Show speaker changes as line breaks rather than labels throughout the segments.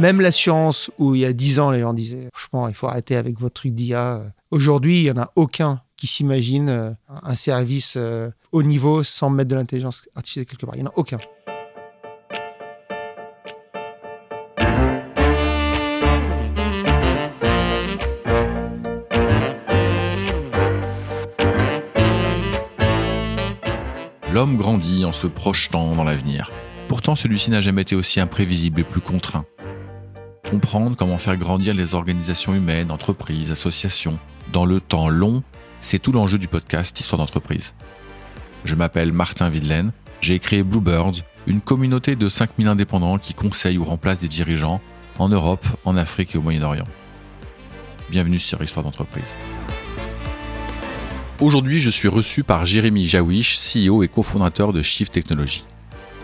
Même l'assurance où il y a 10 ans, les gens disaient, franchement, il faut arrêter avec votre truc d'IA. Aujourd'hui, il n'y en a aucun qui s'imagine euh, un service euh, haut niveau sans mettre de l'intelligence artificielle quelque part. Il n'y en a aucun.
L'homme grandit en se projetant dans l'avenir. Pourtant, celui-ci n'a jamais été aussi imprévisible et plus contraint. Comprendre comment faire grandir les organisations humaines, entreprises, associations, dans le temps long, c'est tout l'enjeu du podcast Histoire d'entreprise. Je m'appelle Martin Videlaine, j'ai créé Bluebirds, une communauté de 5000 indépendants qui conseillent ou remplacent des dirigeants en Europe, en Afrique et au Moyen-Orient. Bienvenue sur Histoire d'entreprise. Aujourd'hui, je suis reçu par Jérémy Jawish, CEO et cofondateur de Shift Technology.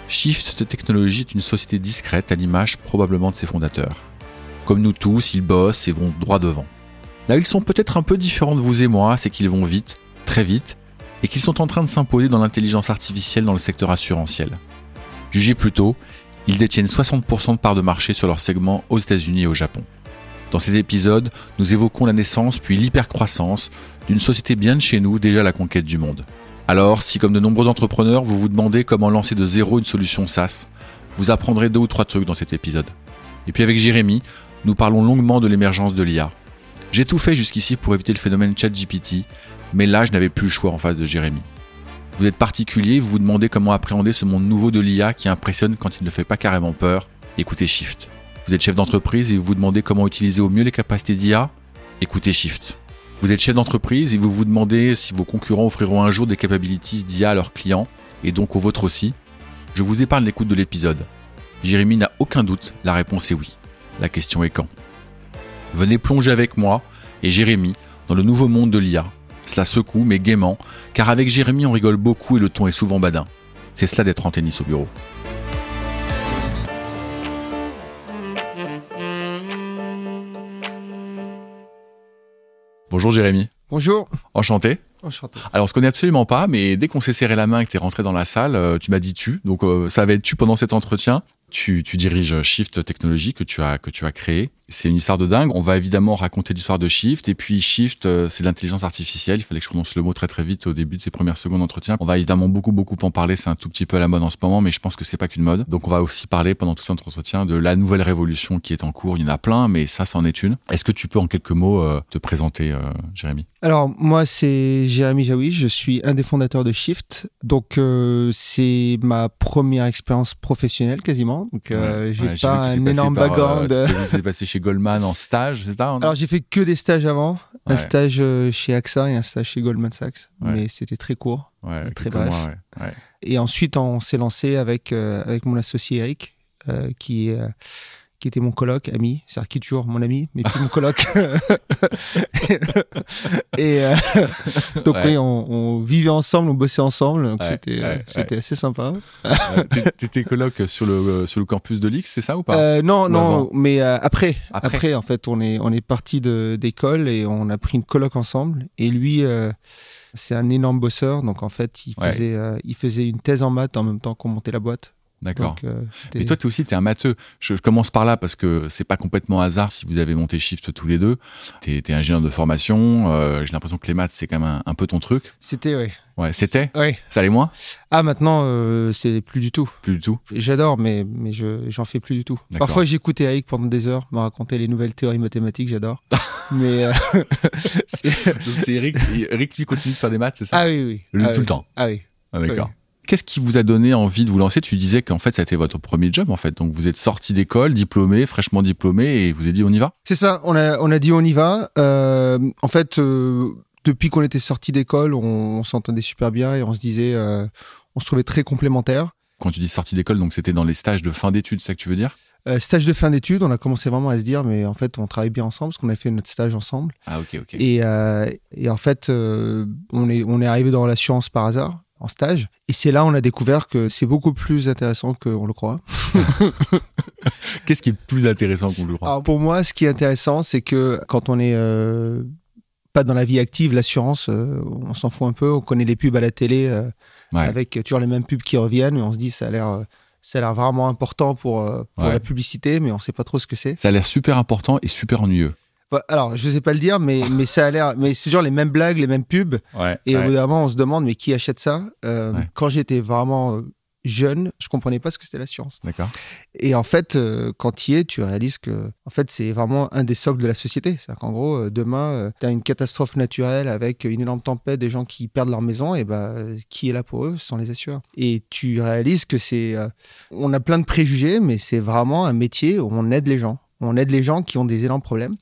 Shift Technology est une société discrète à l'image probablement de ses fondateurs. Comme nous tous, ils bossent et vont droit devant. Là, ils sont peut-être un peu différents de vous et moi, c'est qu'ils vont vite, très vite, et qu'ils sont en train de s'imposer dans l'intelligence artificielle dans le secteur assurantiel. Jugez plutôt, ils détiennent 60% de parts de marché sur leur segment aux États-Unis et au Japon. Dans cet épisode, nous évoquons la naissance puis l'hypercroissance d'une société bien de chez nous déjà la conquête du monde. Alors, si comme de nombreux entrepreneurs, vous vous demandez comment lancer de zéro une solution SaaS, vous apprendrez deux ou trois trucs dans cet épisode. Et puis avec Jérémy, nous parlons longuement de l'émergence de l'IA. J'ai tout fait jusqu'ici pour éviter le phénomène ChatGPT, mais là je n'avais plus le choix en face de Jérémy. Vous êtes particulier, vous vous demandez comment appréhender ce monde nouveau de l'IA qui impressionne quand il ne fait pas carrément peur. Écoutez Shift. Vous êtes chef d'entreprise et vous vous demandez comment utiliser au mieux les capacités d'IA. Écoutez Shift. Vous êtes chef d'entreprise et vous vous demandez si vos concurrents offriront un jour des capabilities d'IA à leurs clients et donc aux vôtres aussi. Je vous épargne l'écoute de l'épisode. Jérémy n'a aucun doute, la réponse est oui. La question est quand Venez plonger avec moi et Jérémy dans le nouveau monde de l'IA. Cela secoue mais gaiement, car avec Jérémy on rigole beaucoup et le ton est souvent badin. C'est cela d'être en tennis au bureau. Bonjour Jérémy.
Bonjour.
Enchanté.
Enchanté.
Alors, on se connaît absolument pas, mais dès qu'on s'est serré la main et que tu es rentré dans la salle, euh, tu m'as dit tu. Donc, euh, ça va être tu pendant cet entretien. Tu, tu diriges Shift Technology que tu as que tu as créé. C'est une histoire de dingue. On va évidemment raconter l'histoire de Shift et puis Shift, euh, c'est l'intelligence artificielle. Il fallait que je prononce le mot très très vite au début de ces premières secondes d'entretien. On va évidemment beaucoup beaucoup en parler. C'est un tout petit peu à la mode en ce moment, mais je pense que c'est pas qu'une mode. Donc on va aussi parler pendant tout cet entretien de la nouvelle révolution qui est en cours. Il y en a plein, mais ça, c'en est une. Est-ce que tu peux en quelques mots euh, te présenter, euh, Jérémy?
Alors moi, c'est Jérémy Jaoui. Je suis un des fondateurs de Shift. Donc euh, c'est ma première expérience professionnelle quasiment. Donc euh, j'ai
Ouais, j'ai
pas
vu que
un énorme
euh,
background.
Chez Goldman en stage, c'est ça
Alors j'ai fait que des stages avant, un stage euh, chez AXA et un stage chez Goldman Sachs,
Ouais.
mais c'était très court. Très bref. Et ensuite on s'est lancé avec euh, avec mon associé Eric, euh, qui est, qui était mon coloc, ami, c'est-à-dire qui est toujours mon ami, mais plus mon coloc. et euh, donc
Ouais.
oui, on, on vivait ensemble, on bossait ensemble, donc
Ouais,
c'était euh,
ouais,
c'était assez sympa.
T'é- T'étais coloc sur le, euh, sur le campus de l'X, c'est ça ou pas?
Euh, non,
Ou
non, mais euh, après,
Après.
après, en fait, on est on est parti d'école et on a pris une coloc ensemble. Et lui, euh, c'est un énorme bosseur, donc en fait, il faisait il faisait une thèse en maths en même temps qu'on montait la boîte.
D'accord.
Euh,
Mais toi, t'es aussi, t'es un matheux. Je, je commence par là parce que c'est pas complètement hasard si vous avez monté Shift tous les deux. T'es es ingénieur de formation. euh, J'ai l'impression que les maths, c'est quand même un, un peu ton truc.
c'était oui.
Ouais, c'était.
Oui.
Ça allait moins?
Ah maintenant, euh, c'est plus du tout.
Plus du tout?
J'adore, mais mais je j'en fais plus du tout. Parfois, j'écoutais Eric pendant des heures me raconter les nouvelles théories mathématiques. J'adore. mais euh, c'est-
Donc c'est Eric. Eric lui continue de faire des maths, c'est ça?
Ah oui oui.
Le-
Ah
tout
oui.
le temps.
Ah oui.
Ah, D'accord.
Oui.
Qu'est-ce qui vous a donné envie de vous lancer? Tu disais qu'en fait, ça a été votre premier job, en fait. Donc, vous êtes sorti d'école, diplômé, fraîchement diplômé, et vous avez dit, on y va?
C'est ça, on a, on a dit on y va. Euh, en fait, euh, depuis qu'on était sorti d'école, on, on s'entendait super bien et on se disait, euh, on se trouvait très complémentaires.
Quand tu dis sortie d'école, donc c'était dans les stages de fin d'études, c'est ça que tu veux dire?
Euh, stage de fin d'études, on a commencé vraiment à se dire, mais en fait, on travaille bien ensemble parce qu'on a fait notre stage ensemble.
Ah, ok, ok.
Et, euh, et en fait, euh, on est, on est arrivé dans l'assurance par hasard en stage. Et c'est là on a découvert que c'est beaucoup plus intéressant qu'on le croit.
Qu'est-ce qui est plus intéressant qu'on le croit?
Alors pour moi, ce qui est intéressant, c'est que quand on est euh, pas dans la vie active, l'assurance, euh, on s'en fout un peu. On connaît les pubs à la télé euh,
Ouais.
avec toujours les mêmes pubs qui reviennent, mais on se dit ça a l'air, ça a l'air vraiment important pour, pour
Ouais.
la publicité, mais on sait pas trop ce que c'est.
Ça a l'air super important et super ennuyeux.
Alors, je sais pas le dire, mais, mais ça a l'air. Mais c'est genre les mêmes blagues, les mêmes pubs.
Ouais.
Et au bout d'un moment, on se demande, mais qui achète ça? Euh,
Ouais.
Quand j'étais vraiment euh, jeune, je comprenais pas ce que c'était l'assurance.
D'accord.
Et en fait, euh, quand tu y es, tu réalises que en fait, c'est vraiment un des socles de la société. C'est-à-dire qu'en gros, euh, demain, tu as une catastrophe naturelle avec une énorme tempête, des gens qui perdent leur maison, et bah, euh, qui est là pour eux Ce sont les assureurs. Et tu réalises que c'est. euh, on a plein de préjugés, mais c'est vraiment un métier où on aide les gens. On aide les gens qui ont des énormes problèmes.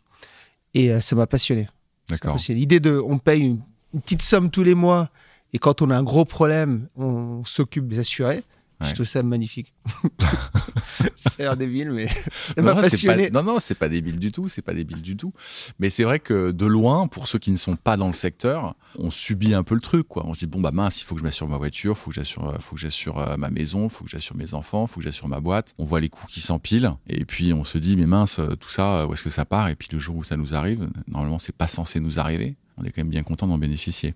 Et euh, ça m'a passionné.
D'accord.
L'idée de, on paye une, une petite somme tous les mois et quand on a un gros problème, on s'occupe des assurés.
Ouais.
Je trouve ça magnifique. c'est l'air débile, mais ça m'a passionné.
pas- non, non, c'est pas débile du tout, c'est pas débile du tout. Mais c'est vrai que de loin, pour ceux qui ne sont pas dans le secteur, on subit un peu le truc, quoi. On se dit bon bah mince, il faut que je m'assure ma voiture, faut que j'assure, faut que j'assure euh, ma maison, faut que j'assure mes enfants, faut que j'assure ma boîte. On voit les coûts qui s'empilent et puis on se dit mais mince, euh, tout ça, euh, où est-ce que ça part? Et puis le jour où ça nous arrive, normalement c'est pas censé nous arriver. On est quand même bien content d'en bénéficier.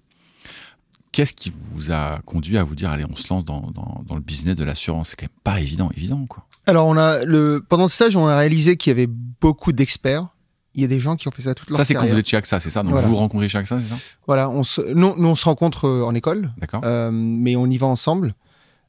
Qu'est-ce qui vous a conduit à vous dire allez on se lance dans, dans, dans le business de l'assurance? C'est quand même pas évident, évident quoi.
Alors, on a le, pendant le stage, on a réalisé qu'il y avait beaucoup d'experts. Il y a des gens qui ont fait ça toute leur
Ça c'est quand vous êtes chez AXA, c'est ça? Donc
Voilà.
vous vous rencontrez chez AXA, c'est ça?
Voilà, on se, nous, nous, on se rencontre euh, en école,
D'accord.
euh, mais on y va ensemble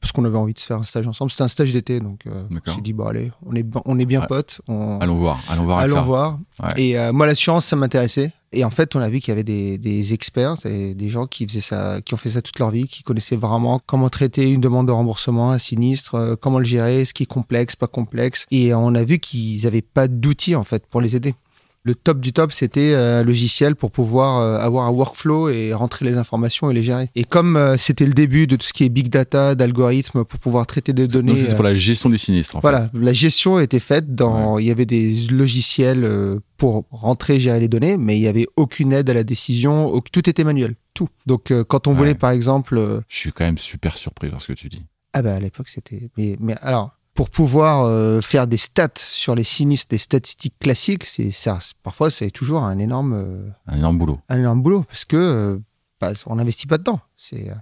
parce qu'on avait envie de se faire un stage ensemble. C'était un stage d'été, donc euh, on s'est dit bon allez, on est, on est bien
Ouais.
potes. On,
Allons voir, allons voir
Allons voir.
Ouais.
Et euh, moi, l'assurance, ça m'intéressait. Et en fait, on a vu qu'il y avait des, des experts, c'est des gens qui faisaient ça, qui ont fait ça toute leur vie, qui connaissaient vraiment comment traiter une demande de remboursement, un sinistre, euh, comment le gérer, ce qui est complexe, pas complexe. Et on a vu qu'ils n'avaient pas d'outils en fait pour les aider. Le top du top, c'était euh, un logiciel pour pouvoir euh, avoir un workflow et rentrer les informations et les gérer. Et comme euh, c'était le début de tout ce qui est big data, d'algorithmes pour pouvoir traiter des données,
c'est
euh,
pour la gestion du sinistre en
voilà,
fait.
la gestion était faite dans. Il y avait des logiciels euh, pour rentrer, gérer les données, mais il y avait aucune aide à la décision. Tout était manuel, tout. Donc euh, quand on
Ouais.
voulait, par exemple, euh,
Je suis quand même super surpris par ce que tu dis.
ah bah à l'époque c'était. Mais, mais alors pour pouvoir euh, faire des stats sur les sinistres, des statistiques classiques, c'est ça. Parfois c'est toujours un énorme, euh,
Un énorme boulot.
un énorme boulot parce que. euh, bah, on n'investit pas dedans. C'est, euh,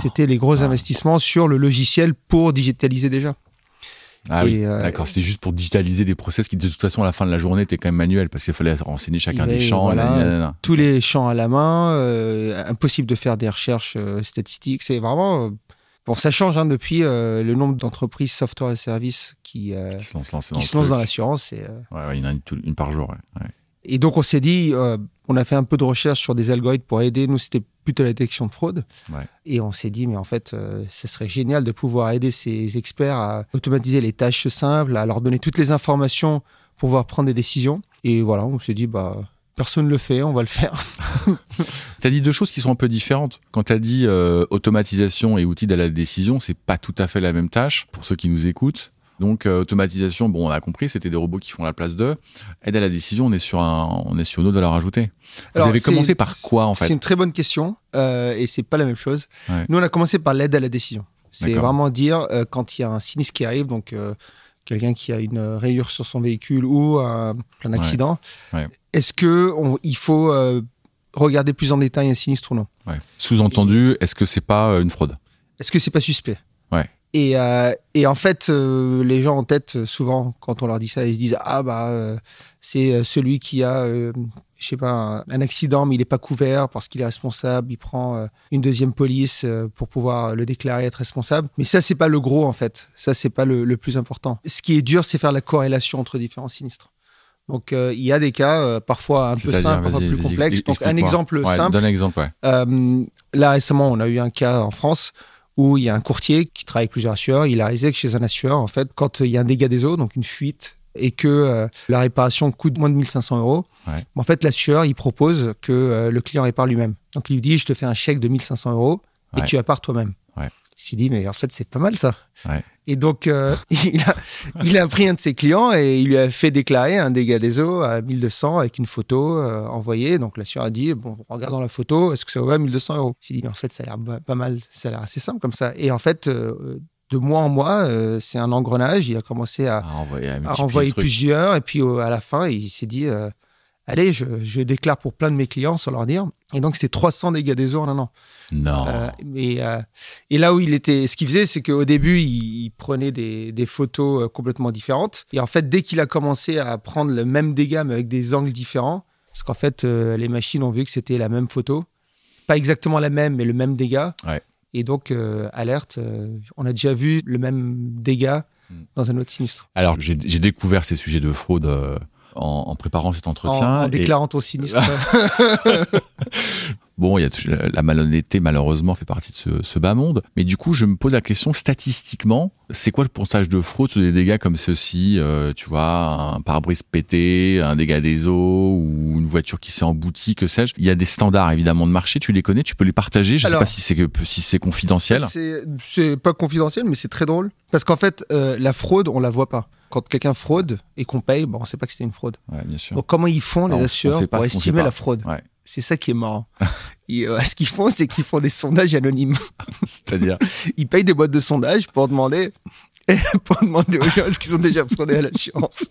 C'était les gros
Ah.
investissements sur le logiciel pour digitaliser déjà.
Ah oui,
Et,
d'accord. C'était juste pour digitaliser des process qui, de toute façon, à la fin de la journée, étaient quand même manuels parce qu'il fallait renseigner chacun des champs.
voilà. tous les champs à la main, impossible de faire des recherches statistiques. C'est vraiment. Bon, ça change hein, depuis euh, le nombre d'entreprises software et services qui, euh,
Qui se lancent,
qui
dans
se
le
lancent dans
truc.
l'assurance. Et, euh,
Ouais, ouais, il y en a une, par jour. ouais. Ouais.
et donc, on s'est dit, euh, on a fait un peu de recherche sur des algorithmes pour aider. Nous, c'était plutôt la détection de fraude.
Ouais.
Et on s'est dit, mais en fait, euh, ce serait génial de pouvoir aider ces experts à automatiser les tâches simples, à leur donner toutes les informations pour pouvoir prendre des décisions. Et voilà, on s'est dit, bah, personne ne le fait, on va le faire.
Tu as dit deux choses qui sont un peu différentes. Quand tu as dit euh, automatisation et outils de la décision, c'est pas tout à fait la même tâche pour ceux qui nous écoutent. Donc euh, automatisation, bon, on a compris, c'était des robots qui font la place d'eux. Aide à la décision, on est sur un, on est sur une autre valeur ajoutée. Vous
Alors,
avez
c'est-
commencé par quoi en
C'est
fait
une très bonne question euh, et c'est pas la même chose.
Ouais.
Nous, on a commencé par l'aide à la décision. C'est vraiment dire euh, quand il y a un sinistre qui arrive, donc quelqu'un qui a une rayure sur son véhicule ou un, un accident,
Ouais.
est-ce que on- il faut euh, regarder plus en détail un sinistre ou non?
Ouais. Sous-entendu, est-ce que c'est pas euh, une fraude?
Est-ce que c'est pas suspect?
Ouais.
Et, euh, et en fait, euh, les gens en tête, souvent, quand on leur dit ça, ils se disent Ah, bah, c'est celui qui a, je sais pas, un, accident, mais il n'est pas couvert parce qu'il est responsable. Il prend euh, une deuxième police euh, pour pouvoir le déclarer être responsable. Mais ça, c'est pas le gros, en fait. Ça, c'est pas le, le plus important. Ce qui est dur, c'est faire la corrélation entre différents sinistres. Donc, euh, il y a des cas, euh, parfois un peu simples, parfois plus complexes. Donc, un exemple
Ouais,
simple.
Donne un exemple, ouais.
Euh, là, récemment, on a eu un cas en France où il y a un courtier qui travaille avec plusieurs assureurs. Il a réalisé que chez un assureur, en fait, quand il y a un dégât des eaux, donc une fuite, et que euh, la réparation coûte moins de 1500 euros,
Ouais.
en fait, l'assureur, il propose que euh, le client répare lui-même. Donc, il lui dit, je te fais un chèque de 1500 euros et
Ouais.
tu répares toi-même.
Ouais.
Il s'est dit, mais en fait, c'est pas mal ça. Et donc, euh, il, a, il a pris un de ses clients et il lui a fait déclarer un dégât des eaux à 1200 avec une photo envoyée. Donc, l'assureur a dit, bon, regardant la photo, est-ce que ça vaut à 1200 euros? Il s'est dit, mais en fait, ça a l'air pas mal, ça a l'air assez simple comme ça. Et en fait, de mois en mois, euh, c'est un engrenage. Il a commencé à,
Ah, envoyer, à
plusieurs. Et puis, à la fin, il s'est dit, euh, allez, je, je déclare pour plein de mes clients sans leur dire. Et donc, c'était 300 dégâts des eaux en un an.
Non.
Et, euh, et là où il était, ce qu'il faisait, c'est qu'au début, il, il prenait des, des photos complètement différentes. Et en fait, dès qu'il a commencé à prendre le même dégât, mais avec des angles différents, parce qu'en fait, les machines ont vu que c'était la même photo. Pas exactement la même, mais le même dégât.
Ouais.
Et donc, euh, alerte, euh, on a déjà vu le même dégât
Mm.
dans un autre sinistre.
Alors, j'ai découvert ces sujets de fraude euh, en, en préparant cet
En,
entretien.
en
et-
déclarant ton sinistre.
Bon, il y a la malhonnêteté malheureusement fait partie de ce, ce bas monde. Mais du coup, je me pose la question statistiquement, c'est quoi le pourcentage de fraude sur des dégâts comme ceci euh, Tu vois, un pare-brise pété, un dégât des eaux ou une voiture qui s'est emboutie, que sais-je Il y a des standards évidemment de marché. Tu les connais Tu peux les partager Je
Alors-
sais pas si c'est si c'est confidentiel.
C'est pas confidentiel, mais c'est très drôle. Parce qu'en fait, euh, la fraude, on la voit pas. Quand quelqu'un fraude et qu'on paye, bon, on sait pas que c'était une fraude.
Ouais, bien sûr.
Donc, comment ils font, les assureurs, pour estimer la fraude?
Ouais.
C'est ça qui est marrant. Et, euh, ce qu'ils font, c'est qu'ils font des sondages anonymes.
C'est-à-dire
Ils payent des boîtes de sondage pour demander, pour demander aux gens est-ce qu'ils ont déjà fraudé à l'assurance.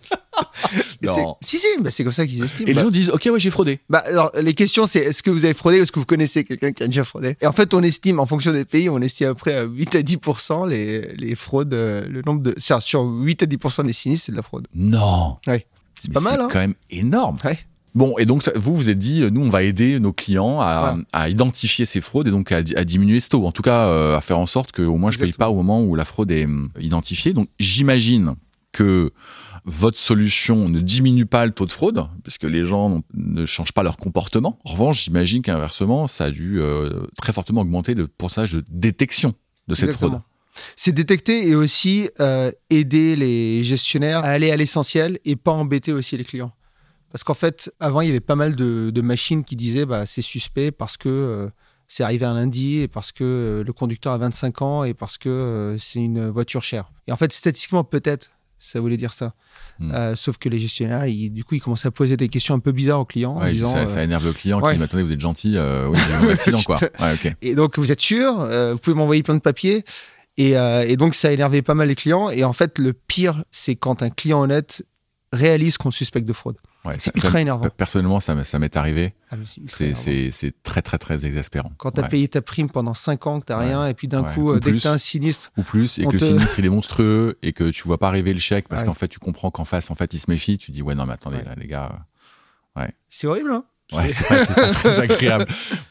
C'est-. Si, si, bah, c'est comme ça qu'ils estiment.
Et les
Bah,
gens disent OK, ouais, j'ai fraudé.
bah, alors, les questions, c'est est-ce que vous avez fraudé ou est-ce que vous connaissez quelqu'un qui a déjà fraudé? Et en fait, on estime, en fonction des pays, on estime à peu près à 8 à 10 les, les fraudes, euh, le nombre de. Sur, sur 8 à 10% des sinistres, c'est de la fraude.
Non.
C'est
Mais
pas mal, hein
quand même énorme.
Ouais.
Bon, et donc ça- vous vous êtes dit, euh, nous on va aider nos clients à, identifier ces fraudes et donc à, di- à diminuer ce taux. En tout cas, euh, à faire en sorte qu'au moins je paye
Exactement.
pas au moment où la fraude est hum, identifiée. Donc j'imagine que votre solution ne diminue pas le taux de fraude, puisque les gens ne changent pas leur comportement. En revanche, j'imagine qu'inversement, ça a dû euh, très fortement augmenter le pourcentage de détection de cette
Exactement.
fraude.
C'est détecter et aussi euh, aider les gestionnaires à aller à l'essentiel et pas embêter aussi les clients. Parce qu'en fait, avant, il y avait pas mal de, de machines qui disaient bah, c'est suspect parce que euh, c'est arrivé un lundi et parce que euh, le conducteur a 25 ans et parce que euh, c'est une voiture chère. Et en fait, statistiquement, peut-être, ça voulait dire ça.
Hmm.
Sauf que les gestionnaires, ils- du coup, ils commençaient à poser des questions un peu bizarres aux clients. en disant,
ça, ça énerve le client
ouais.
qui dit attendez, vous êtes gentil, oui, un accident quoi. Ouais.
Et donc, vous êtes sûr Vous pouvez m'envoyer plein de papiers et, et donc, ça a énervé pas mal les clients. Et en fait, le pire, c'est quand un client honnête réalise qu'on suspecte de fraude.
Ouais,
C'est ultra énervant.
Personnellement, ça, m'est- ça m'est arrivé.
Ah, c'est
très, très, très exaspérant.
Quand tu as
Ouais.
payé ta prime pendant 5 ans, que tu
Ouais.
rien, et puis d'un
Ouais.
coup,
Ou
euh, dès
plus.
que tu un sinistre,
Ou plus, et que
te-
le sinistre, il est monstrueux, et que tu vois pas arriver le chèque, parce
Ouais.
qu'en fait, tu comprends qu'en face, en fait, il se méfie. Tu dis, ouais, non, mais attendez,
Ouais.
là, les gars.
c'est horrible. Hein
euh, Ouais,
C'est-
pas, très agréable.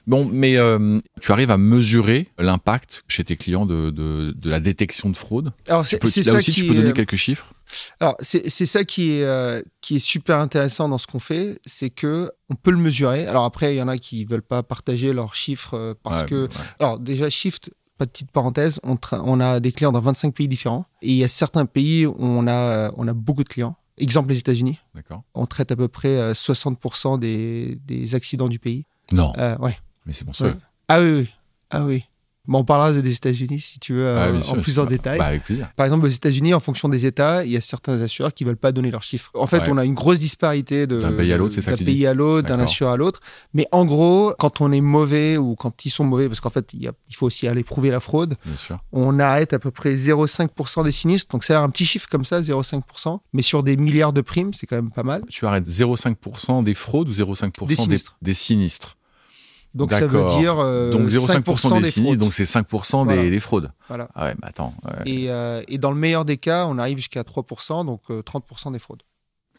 Bon, mais euh, tu arrives à mesurer l'impact chez tes clients de, de, de la détection de fraude?
Alors,
Tu peux, là
ça
aussi,
qui
tu peux
est-
donner quelques chiffres?
Alors, c'est ça qui est, euh, qui est super intéressant dans ce qu'on fait, c'est que on peut le mesurer. Alors après, il y en a qui veulent pas partager leurs chiffres euh, parce
Ouais,
que
ouais.
Alors déjà, Shift, petite parenthèse, on, a des clients dans 25 pays différents. Et il y a certains pays où on a, on a beaucoup de clients. Exemple, les États-Unis.
D'accord.
On traite à peu près euh, 60% des, des accidents du pays.
Non,
Euh, ouais.
mais c'est bon, ça.
Ouais. Ah oui, oui. Ah oui. Bon, on parlera des États-Unis si tu veux, euh,
Ah, bien
en
sûr,
plus en détail.
Bah, avec plaisir.
Par exemple, aux États-Unis, en fonction des États, il y a certains assureurs qui veulent pas donner leurs chiffres. En fait,
Ouais.
on a une grosse disparité de
D'un pays à l'autre, c'est ça
d'un pays à l'autre, d'un assureur à l'autre. Mais en gros, quand on est mauvais ou quand ils sont mauvais, parce qu'en fait, il, y a- il faut aussi aller prouver la fraude,
Bien sûr.
on arrête à peu près 0,5% des sinistres. Donc, c'est un petit chiffre comme ça, 0,5%. Mais sur des milliards de primes, c'est quand même pas mal.
Tu arrêtes 0,5% des fraudes ou 0,5%
Des
des,
sinistres.
des sinistres?
Donc, ça veut dire euh,
Donc 0,5% des,
fraudes.
donc c'est 5% des,
Voilà.
des fraudes.
Voilà.
Ah ouais, mais attends. ouais.
Et, euh, et dans le meilleur des cas, on arrive jusqu'à 3%, donc euh, 30% des fraudes.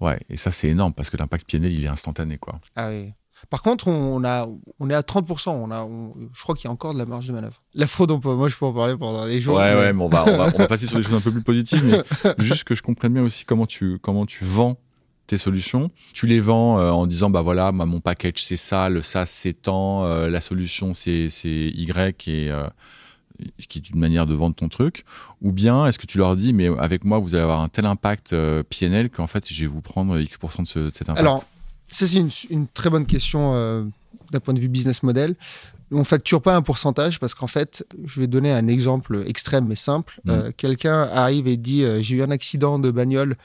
Ouais, et ça c'est énorme parce que l'impact PNL il est instantané quoi.
Ah oui. Par contre, on, a, on est à 30%. On a, on- je crois qu'il y a encore de la marge de manœuvre. La fraude, on peut, moi, je peux en parler pendant des jours.
Ouais,
mais-
ouais, mais on va, on va, on va passer sur des choses un peu plus positives, mais juste que je comprenne bien aussi comment tu, comment tu vends tes solutions. Tu les vends euh, en disant, bah voilà, mon package c'est ça, le SaaS c'est tant, euh, la solution c'est c'est Y et euh, qui est une manière de vendre ton truc. Ou bien est-ce que tu leur dis, mais avec moi vous allez avoir un tel impact PNL qu'en fait je vais vous prendre X% de, ce, de cet impact?
Alors, ça, c'est une, une très bonne question d'un point de vue business model. On facture pas un pourcentage parce qu'en fait, je vais donner un exemple extrême mais simple. Euh, Quelqu'un arrive et dit J'ai eu un accident de bagnole,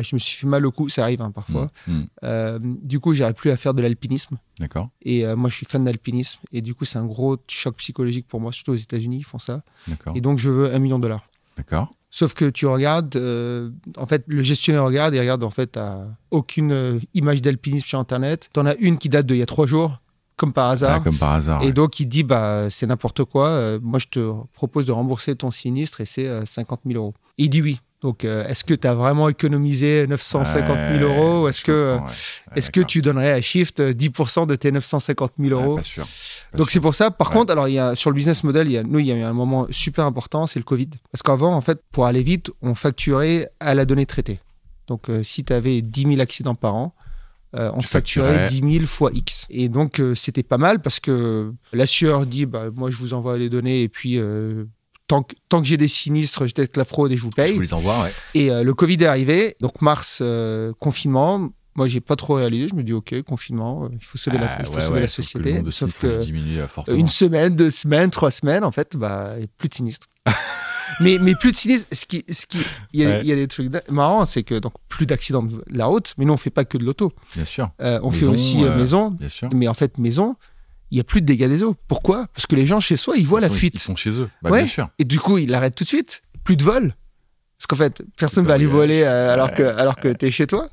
je me suis fait mal au cou, ça arrive hein, parfois.
Mm, mm.
Euh, du coup, j'arrive plus à faire de l'alpinisme.
D'accord,
Et euh, moi, je suis fan d'alpinisme. Et du coup, c'est un gros choc psychologique pour moi, surtout aux États-Unis, ils font ça.
d'accord,
Et donc, je veux un million de dollars.
d'accord.
Sauf que tu regardes, euh, en fait, le gestionnaire regarde, il regarde en fait à aucune image d'alpinisme sur Internet. T'en as une qui date d'il y a trois jours, comme par hasard.
Ah, comme par hasard.
Et
ouais.
donc il dit bah c'est n'importe quoi. moi je te propose de rembourser ton sinistre et c'est euh, 50 000 euros. Et il dit oui. Donc euh, est-ce que tu as vraiment économisé 950 000 euros est-ce que euh,
ouais.
Est-ce que tu donnerais à Shift euh, 10% de tes 950 000
Ouais,
euros
Pas sûr. Pas
donc c'est pour ça. Par
Ouais.
contre, alors il y a sur le business model, il y a, nous il y a eu un moment super important, c'est le Covid. Parce qu'avant, en fait, pour aller vite, on facturait à la donnée traitée. Donc euh, si tu avais 10 000 accidents par an, euh, on
Tu
facturait
facturais.
10 000 fois X. Et donc euh, c'était pas mal parce que l'assureur dit, bah moi je vous envoie les données et puis euh, tant que, tant que j'ai des sinistres, je détecte la fraude et je vous
Je
paye.
vous les envoie, ouais.
Et euh, le Covid est arrivé, donc mars euh, confinement. Moi, j'ai pas trop réalisé. Je me dis, ok, confinement, euh, il faut sauver la,
Ah,
il faut
ouais,
sauver
ouais,
la
que
société. Sauf que
diminue
une semaine, deux semaines, trois semaines, en fait, bah, plus de sinistres. mais, mais plus de sinistres. Ce qui, ce qui, il y a,
Ouais.
il y a des trucs marrants, c'est que donc plus d'accidents de la route, mais nous on fait pas que de l'auto.
Bien sûr,
Euh, on fait aussi euh, maison,
bien sûr.
mais en fait maison, il y a plus de dégâts des eaux. Pourquoi? Parce que les gens chez soi, ils voient
ils
la
sont,
fuite,
Ils sont chez eux. Bah,
Ouais.
Bien sûr.
et du coup ils l'arrêtent tout de suite. Plus de vol. Parce qu'en fait, personne
de
va aller voler euh, alors
Ouais,
que alors que t'es chez toi.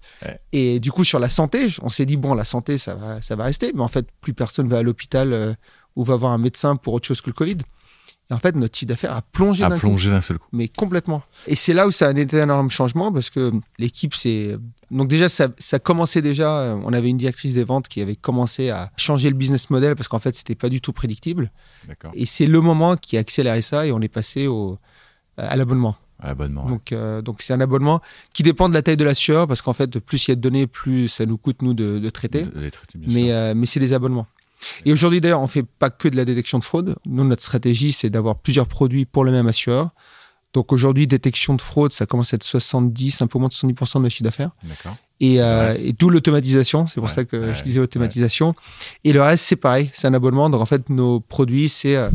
Et du coup sur la santé, on s'est dit bon la santé ça va ça va rester, mais en fait plus personne va à l'hôpital euh, ou va voir un médecin pour autre chose que le Covid. Et en fait notre chiffre d'affaires a plongé d'un
plonger d'un seul coup.
mais complètement. Et c'est là où ça a un énorme changement parce que l'équipe, c'est. Donc, déjà, ça, ça commençait déjà. euh, On avait une directrice des ventes qui avait commencé à changer le business model parce qu'en fait, c'était pas du tout prédictible.
D'accord.
Et c'est le moment qui a accéléré ça et on est passé au, à l'abonnement.
À l'abonnement. ouais.
Donc, euh, donc c'est un abonnement qui dépend de la taille de l'assureur parce qu'en fait, plus il y a de données, plus ça nous coûte, nous, de, de traiter.
De- de les traiter, bien
Mais,
sûr.
euh, mais c'est des abonnements. Et aujourd'hui, d'ailleurs, on fait pas que de la détection de fraude. Nous, notre stratégie, c'est d'avoir plusieurs produits pour le même assureur. Donc aujourd'hui, détection de fraude, ça commence à être 70, un peu moins de 70% de notre chiffre d'affaires.
D'accord.
Et, euh, et d'où l'automatisation, c'est pour
Ouais,
ça que
ouais,
je disais automatisation. Et le reste, c'est pareil, c'est un abonnement. Donc en fait, nos produits, c'est euh,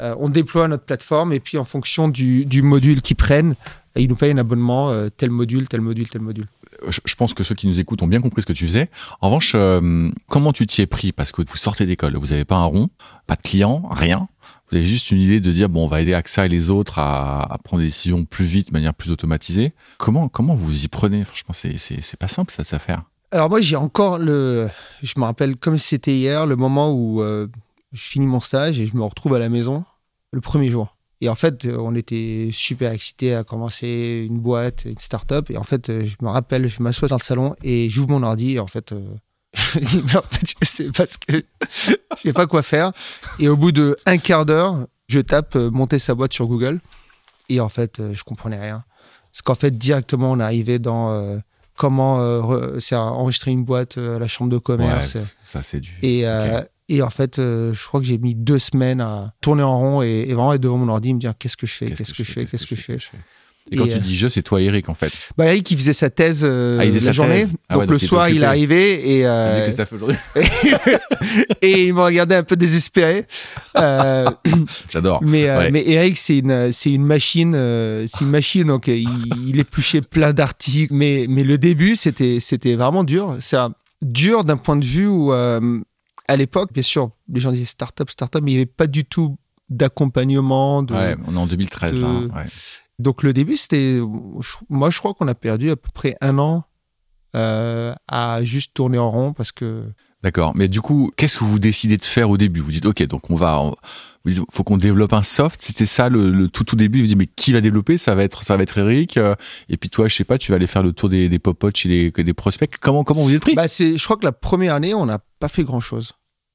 euh, on déploie notre plateforme et puis en fonction du, du module qu'ils prennent, ils nous payent un abonnement, euh, tel module, tel module, tel module.
je, je pense que ceux qui nous écoutent ont bien compris ce que tu faisais. En revanche, euh, comment tu t'y es pris? Parce que vous sortez d'école, vous n'avez pas un rond, pas de clients, rien. Vous avez juste une idée de dire bon, on va aider AXA et les autres à, à prendre des décisions plus vite, de manière plus automatisée. Comment comment vous y prenez? Franchement, c'est c'est c'est pas simple ça à faire.
Alors moi, j'ai encore le... Je me rappelle comme c'était hier, le moment où euh, je finis mon stage et je me retrouve à la maison le premier jour. Et en fait, euh, on était super excités à commencer une boîte, une start-up. Et en fait, euh, je me rappelle, je m'assois dans le salon et j'ouvre mon ordi. Et en fait, euh, je me dis, mais en fait, je sais pas ce que... je sais pas quoi faire. Et au bout de un quart d'heure, je tape euh, monter sa boîte sur Google. Et en fait, euh, je comprenais rien. Parce qu'en fait, directement, on arrivait dans comment re- enregistrer une boîte à la chambre de commerce.
Ouais, ça c'est du.
Et, et en fait, euh, je crois que j'ai mis deux semaines à tourner en rond et, et vraiment être devant mon ordi, me dire qu'est-ce que je fais, qu'est-ce que, je fais, qu'est-ce que je fais.
Et quand tu
euh,
dis je, c'est toi Eric en fait.
Bah, Eric, il faisait sa thèse euh,
Ah, il faisait
la
sa
journée.
thèse. Ah
donc
ouais,
le
donc il était
soir, il est arrivé et,
Il
euh,
était staff aujourd'hui.
et il me regardait un peu désespéré. Euh,
J'adore.
mais,
Ouais.
mais Eric, c'est une, c'est une machine, c'est une machine. Donc, il, il épluchait plein d'articles. Mais, mais le début, c'était, c'était vraiment dur. C'est dur d'un point de vue où, à l'époque, bien sûr, les gens disaient start-up, start-up, mais il n'y avait pas du tout d'accompagnement. De...
Ouais, on est en 2013 là.
de-
hein, ouais.
Donc, le début, c'était. Moi, je crois qu'on a perdu à peu près un an euh, à juste tourner en rond parce que.
D'accord. Mais du coup, qu'est-ce que vous décidez de faire au début? Vous dites, ok, donc on va, on- vous dites, faut qu'on développe un soft. C'était ça le, le tout tout début. Vous dites, mais qui va développer? Ça va être, ça va être Eric. euh, Et puis toi, je sais pas, tu vas aller faire le tour des, des popotes chez les, des prospects. Comment, comment vous êtes pris?
Bah, c'est, je crois que la première année, on n'a pas fait grand chose.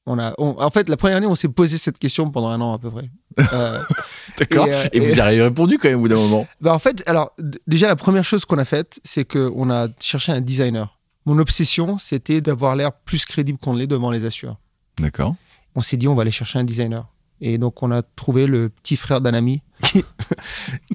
On a, on- en fait, la première année, on s'est posé cette question pendant un an à peu près. Euh,
D'accord.
et, euh,
Et, vous y avez répondu quand même au bout d'un moment.
bah, en fait, alors déjà la première chose qu'on a faite, c'est qu'on a cherché un designer. Mon obsession, c'était d'avoir l'air plus crédible qu'on l'est devant les assureurs.
D'accord.
On s'est dit, on va aller chercher un designer. Et donc, on a trouvé le petit frère d'un ami qui,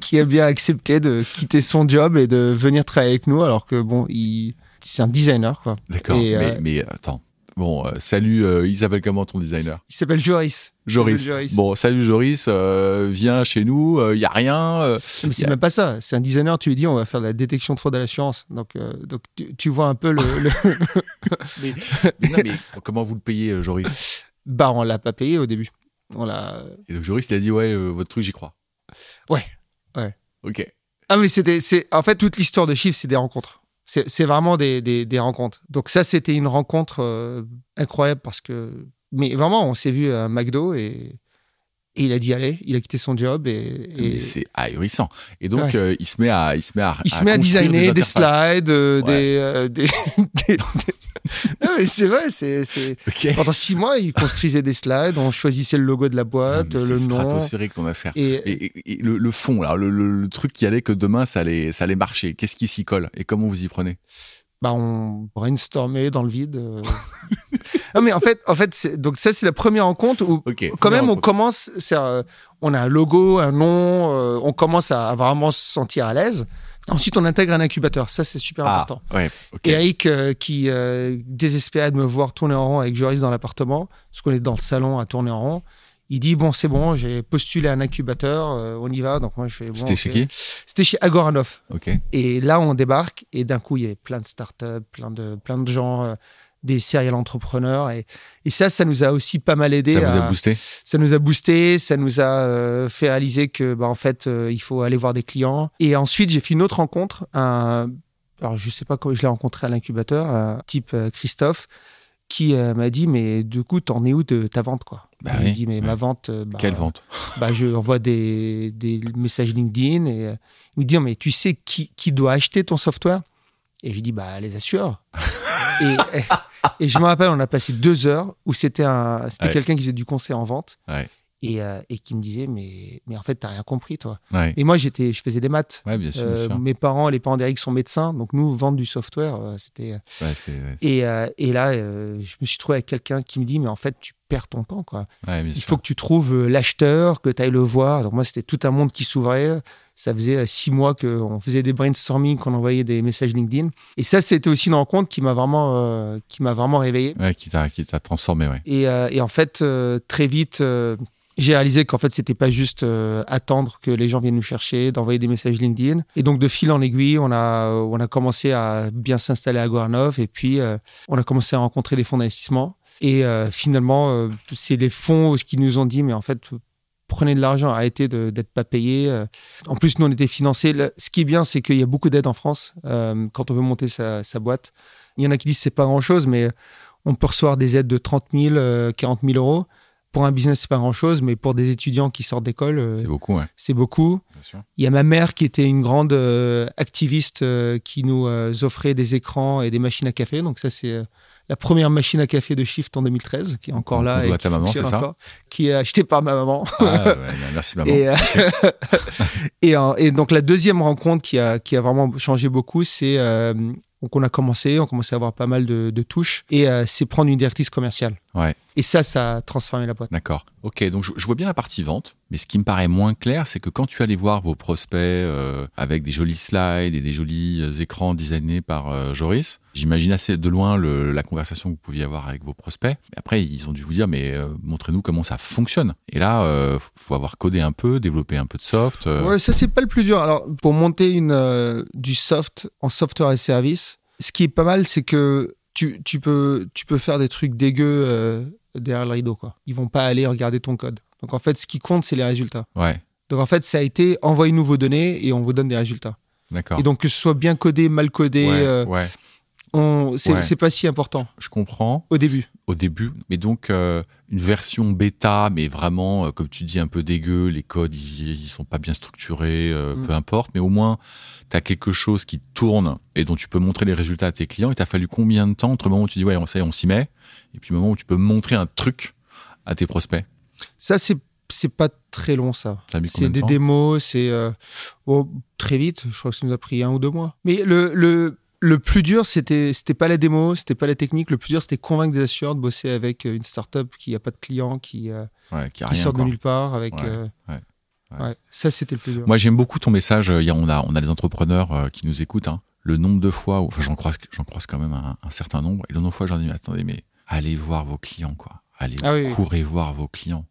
qui a bien accepté de quitter son job et de venir travailler avec nous, alors que bon, il, c'est un designer, quoi.
D'accord. Mais,
euh,
mais attends. Bon, euh, salut. euh, il s'appelle comment ton designer?
Il s'appelle Joris.
Joris. Bon, salut Joris. euh, viens chez nous. Il y a rien. euh,
Mais c'est même pas ça. C'est un designer, tu lui dis, on va faire de la détection de fraude à l'assurance. Donc, euh, donc tu, tu vois un peu le. le-
mais, mais non, mais comment vous le payez, euh, Joris?
Bah, on l'a pas payé au début. On l'a.
Et donc Joris, il a dit ouais, euh, votre truc, j'y crois.
Ouais, ouais.
Ok.
Ah, mais c'était, c'est, en fait, toute l'histoire de Shift, c'est des rencontres. C'est, vraiment des, des, des rencontres. Donc, ça, c'était une rencontre euh, incroyable parce que, mais vraiment, on s'est vu à McDo et, et il a dit allez, il a quitté son job et,
c'est ahurissant. Et donc,
Ouais.
euh, il se met à, il se met à,
il se met à designer des, slides, euh,
Ouais.
des, euh, des, des- des- Non, mais c'est vrai, c'est, c'est... Pendant six mois, il construisait des slides, on choisissait le logo de la boîte, le
c'est
nom.
stratosphérique ton affaire.
Et,
Et, et- et le, le fond, là, le, le- le truc qui allait que demain, ça allait, ça allait marcher. Qu'est-ce qui s'y colle et comment vous y prenez?
Bah, on brainstormait dans le vide. euh. non, mais en fait, en fait c'est- donc ça, c'est la première rencontre où, quand même, on commence, c'est, euh, on a un logo, un nom, euh, on commence à, à vraiment se sentir à l'aise. Ensuite, on intègre un incubateur. Ça, c'est super
Ah,
important.
ouais. Ok.
Et Eric, euh, qui euh, désespérait de me voir tourner en rond avec Joris dans l'appartement, parce qu'on est dans le salon à tourner en rond, il dit Bon, c'est bon, j'ai postulé à un incubateur, euh, on y va. Donc, moi, je fais bon.
C'était chez qui?
C'était chez Agoranov.
Ok.
Et là, on débarque, et d'un coup, il y avait plein de startups, plein de, plein de gens, euh, des serial entrepreneurs. Et, et ça, ça nous a aussi pas mal aidé.
Ça vous
à-
a boosté
ça nous a boosté, ça nous a euh, fait réaliser que, bah, en fait, euh, il faut aller voir des clients. Et ensuite, j'ai fait une autre rencontre. Un, alors, je sais pas comment je l'ai rencontré à l'incubateur, un type euh, Christophe, qui m'a dit, mais du coup, t'en es où de ta vente, quoi?
Bah
Il
oui,
m'a dit, mais
ouais.
ma vente, bah,
Quelle vente?
bah, je envoie des, des messages LinkedIn et il me dit, mais tu sais qui, qui doit acheter ton software? Et je dis, bah, les assureurs. et, et je me rappelle, on a passé deux heures où c'était un, c'était
Ouais.
quelqu'un qui faisait du conseil en vente
Ouais.
et, euh, et qui me disait, mais, mais en fait, t'as rien compris, toi.
Ouais.
Et moi, j'étais, je faisais des maths.
Ouais, bien sûr, bien
Euh, mes parents, les parents d'Eric sont médecins, donc nous, vendre du software, euh, c'était.
Ouais,
Et, et là, je me suis trouvé avec quelqu'un qui me dit, mais en fait, tu perds ton temps, quoi. Il
sûr.
faut que tu trouves l'acheteur, que tu ailles le voir. Donc moi, c'était tout un monde qui s'ouvrait. Ça faisait euh, six mois qu'on faisait des brainstorming, qu'on envoyait des messages LinkedIn. Et ça, c'était aussi une rencontre qui m'a vraiment, euh, qui m'a vraiment réveillé.
Ouais, qui t'a, qui t'a transformé, ouais.
Et, euh, et en fait, euh, très vite, j'ai réalisé qu'en fait, c'était pas juste euh, attendre que les gens viennent nous chercher, d'envoyer des messages LinkedIn. Et donc, de fil en aiguille, on a, on a commencé à bien s'installer à Goranov. Et puis, euh, on a commencé à rencontrer des fonds d'investissement. Et euh, finalement, c'est les fonds qui nous ont dit, mais en fait, prenez de l'argent, arrêtez d'être pas payé. Euh, En plus, nous, on était financés. Ce qui est bien, c'est qu'il y a beaucoup d'aides en France euh, quand on veut monter sa, sa boîte. Il y en a qui disent que c'est pas grand-chose, mais on peut recevoir des aides de 30 000, euh, 40 000 euros. Pour un business, c'est pas grand-chose, mais pour des étudiants qui sortent d'école, euh,
C'est beaucoup, ouais.
c'est beaucoup. Il y a ma mère qui était une grande activiste qui nous offrait des écrans et des machines à café. Donc ça, c'est la première machine à café de Shift en 2013, qui est encore là. et qui
maman,
fonctionne
c'est ça
encore, Qui est achetée par ma maman.
Ah, ouais, merci maman.
Et, euh, et, euh, et donc la deuxième rencontre qui a, qui a vraiment changé beaucoup, c'est euh, donc on a commencé, on commençait à avoir pas mal de, de touches, et euh, c'est prendre une directrice commerciale.
Ouais.
Et ça, ça a transformé la boîte.
D'accord. Ok, donc je, je vois bien la partie vente, mais ce qui me paraît moins clair, c'est que quand tu allais voir vos prospects euh, avec des jolis slides et des jolis euh, écrans designés par euh, Joris, j'imagine assez de loin le- la conversation que vous pouviez avoir avec vos prospects. Mais après, ils ont dû vous dire, mais euh, montrez-nous comment ça fonctionne. Et là, euh, faut avoir codé un peu, développé un peu de soft.
Ouais, ça c'est pas le plus dur. Alors pour monter une du soft en software et service, ce qui est pas mal, c'est que tu, tu peux tu peux faire des trucs dégueux euh, derrière le rideau quoi. Ils vont pas aller regarder ton code. Donc en fait, ce qui compte, c'est les résultats.
ouais,
Donc en fait, ça a été envoyez-nous vos données et on vous donne des résultats.
d'accord.
Et donc que ce soit bien codé, mal codé,
ouais,
euh,
ouais,
c'est
Ouais.
pas si important
je comprends.
au début.
au début, mais donc euh, une version bêta, mais vraiment, euh, comme tu dis, un peu dégueu, les codes, ils, ils sont pas bien structurés, euh,
Mm.
peu importe, mais au moins, tu as quelque chose qui tourne et dont tu peux montrer les résultats à tes clients. Il t'a fallu combien de temps entre le moment où tu dis, ouais, on sait, on s'y met, et puis le moment où tu peux montrer un truc à tes prospects?
Ça c'est c'est pas très long ça.
Ça
C'est
de
des démos, c'est euh, oh, très vite. Je crois que ça nous a pris un ou deux mois. Mais le, le, le plus dur, c'était c'était pas la démo, c'était pas la technique. Le plus dur, c'était convaincre des assureurs de bosser avec une startup qui a pas de clients, qui, euh,
Ouais, qui a
qui
rien
sort de nulle part. Avec,
Ouais,
euh,
ouais,
ça, c'était le plus dur.
Moi, j'aime beaucoup ton message. On, a, on a des entrepreneurs euh, qui nous écoutent. hein. Le nombre de fois, enfin, j'en croise, j'en croise quand même un, un certain nombre. Et le nombre de fois, j'en dis, mais attendez, mais allez voir vos clients, quoi. Allez,
Ah oui, oui.
courez voir vos clients.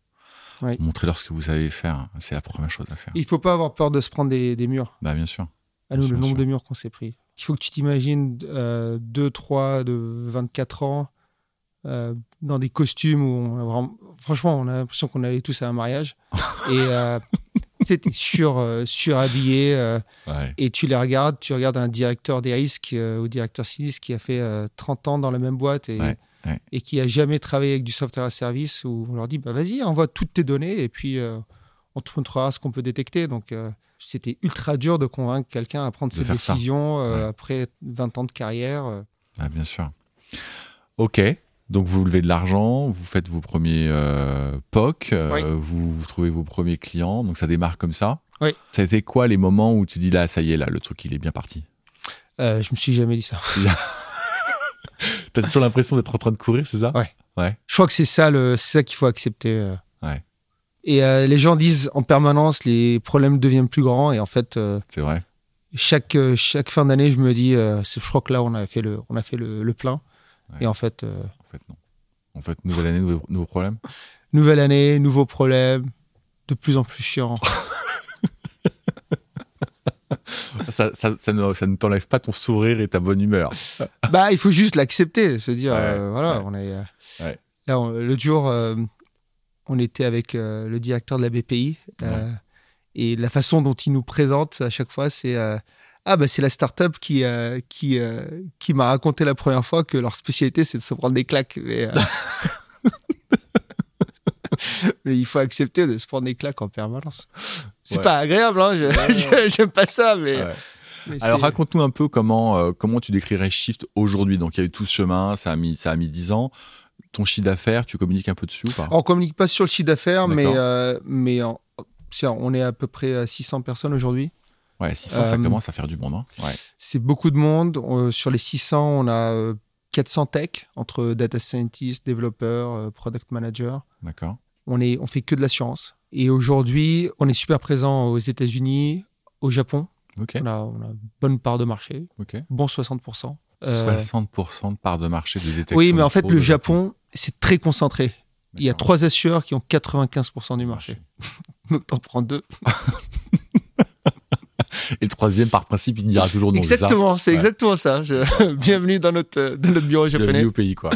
Montrez-leur ce que vous savez faire. hein. C'est la première chose à faire.
Il faut pas avoir peur de se prendre des, des murs.
Bah, bien sûr.
À nous,
Bien
le nombre
sûr.
de murs qu'on s'est pris. Il faut que tu t'imagines euh, deux, trois de 24 ans euh, dans des costumes où on a vraiment- franchement, on a l'impression qu'on allait tous à un mariage. et, euh, sais, t'es sur, euh, surhabillé euh,
Ouais.
et tu les regardes. Tu regardes un directeur des risques euh, ou directeur sinistre qui a fait euh, 30 ans dans la même boîte et,
Ouais, ouais.
et qui a jamais travaillé avec du software à service où on leur dit bah, vas-y, envoie toutes tes données et puis euh, on te montrera ce qu'on peut détecter. Donc, euh, c'était ultra dur de convaincre quelqu'un à prendre
De
cette
faire ça.
décision euh,
Ouais.
après 20 ans de carrière. euh.
Ah, bien sûr. Ok. Donc vous levez de l'argent, vous faites vos premiers euh, POC, euh, vous, vous trouvez vos premiers clients, donc ça démarre comme ça.
Oui.
Ça a été quoi les moments où tu dis là, ça y est, là, le truc il est bien parti?
Euh, je me suis jamais dit ça.
T'as toujours l'impression d'être en train de courir, c'est ça?
Ouais. Je crois que c'est ça, le, ça qu'il faut accepter.
Ouais.
Et euh, les gens disent en permanence les problèmes deviennent plus grands et en fait euh,
C'est vrai.
chaque euh, chaque fin d'année je me dis euh, je crois que là on a fait le on a fait le, le plein
Ouais.
et en fait
En fait, non. En fait, nouvelle année, nouveau, nouveau problème.
nouvelle année nouveaux problèmes de plus en plus chiant
Ça, ça, ça ne, ça ne t'enlève pas ton sourire et ta bonne humeur.
bah il faut juste l'accepter se dire
Ouais,
voilà
ouais.
on est là on- l'autre jour on était avec euh, le directeur de la BPI euh, et la façon dont il nous présente à chaque fois c'est euh, ah bah c'est la start-up qui qui qui m'a raconté la première fois que leur spécialité c'est de se prendre des claques mais, mais il faut accepter de se prendre des claques en permanence c'est
Ouais.
pas agréable hein je- j'aime pas ça mais,
Ouais.
mais
Alors raconte-nous un peu comment, euh, comment tu décrirais Shift aujourd'hui. Donc il y a eu tout ce chemin, ça a mis, ça a mis 10 ans. Ton chiffre d'affaires, tu communiques un peu dessus ou pas?
On communique pas sur le chiffre d'affaires, mais, euh, mais en- on est à peu près à 600 personnes aujourd'hui.
Ouais, 600, ça
Euh,
commence à faire du monde. hein. Ouais,
C'est beaucoup de monde. Euh, sur les 600, on a euh, 400 tech, entre data scientists, développeurs, euh, product managers.
d'accord.
On, est, on fait que de l'assurance. Et aujourd'hui, on est super présent aux États-Unis, au Japon. On, a, on a une bonne part de marché, bon 60%. Euh,
60% de part de marché de détection.
oui, mais en fait, le Japon, c'est très concentré. Il y a trois assureurs qui ont 95% du marché. Donc, t'en prends deux.
Et le troisième, par principe, il dira toujours non.
Exactement, c'est
Ouais.
exactement ça. Je- Bienvenue dans notre, dans notre bureau japonais.
Bienvenue au pays, quoi.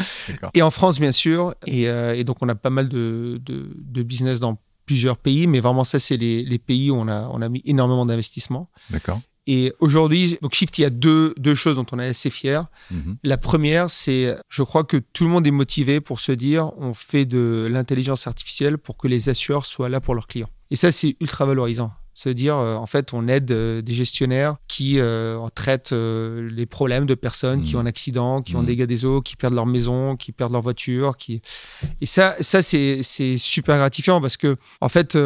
Et en France, bien sûr. Et, euh, et donc, on a pas mal de, de, de business dans plusieurs pays. Mais vraiment, ça, c'est les, les pays où on a, on a mis énormément d'investissement.
D'accord.
Et aujourd'hui, donc Shift, il y a deux, deux choses dont on est assez fiers.
Mhm.
La première, c'est, je crois que tout le monde est motivé pour se dire, on fait de l'intelligence artificielle pour que les assureurs soient là pour leurs clients. Et ça, c'est ultra valorisant. Se dire, euh, en fait, on aide euh, des gestionnaires qui euh, traitent les problèmes de personnes qui
Mhm.
ont un accident, qui ont
Mhm.
des dégâts des eaux, qui perdent leur maison, qui perdent leur voiture. Qui... Et ça, ça c'est super gratifiant parce que, en fait,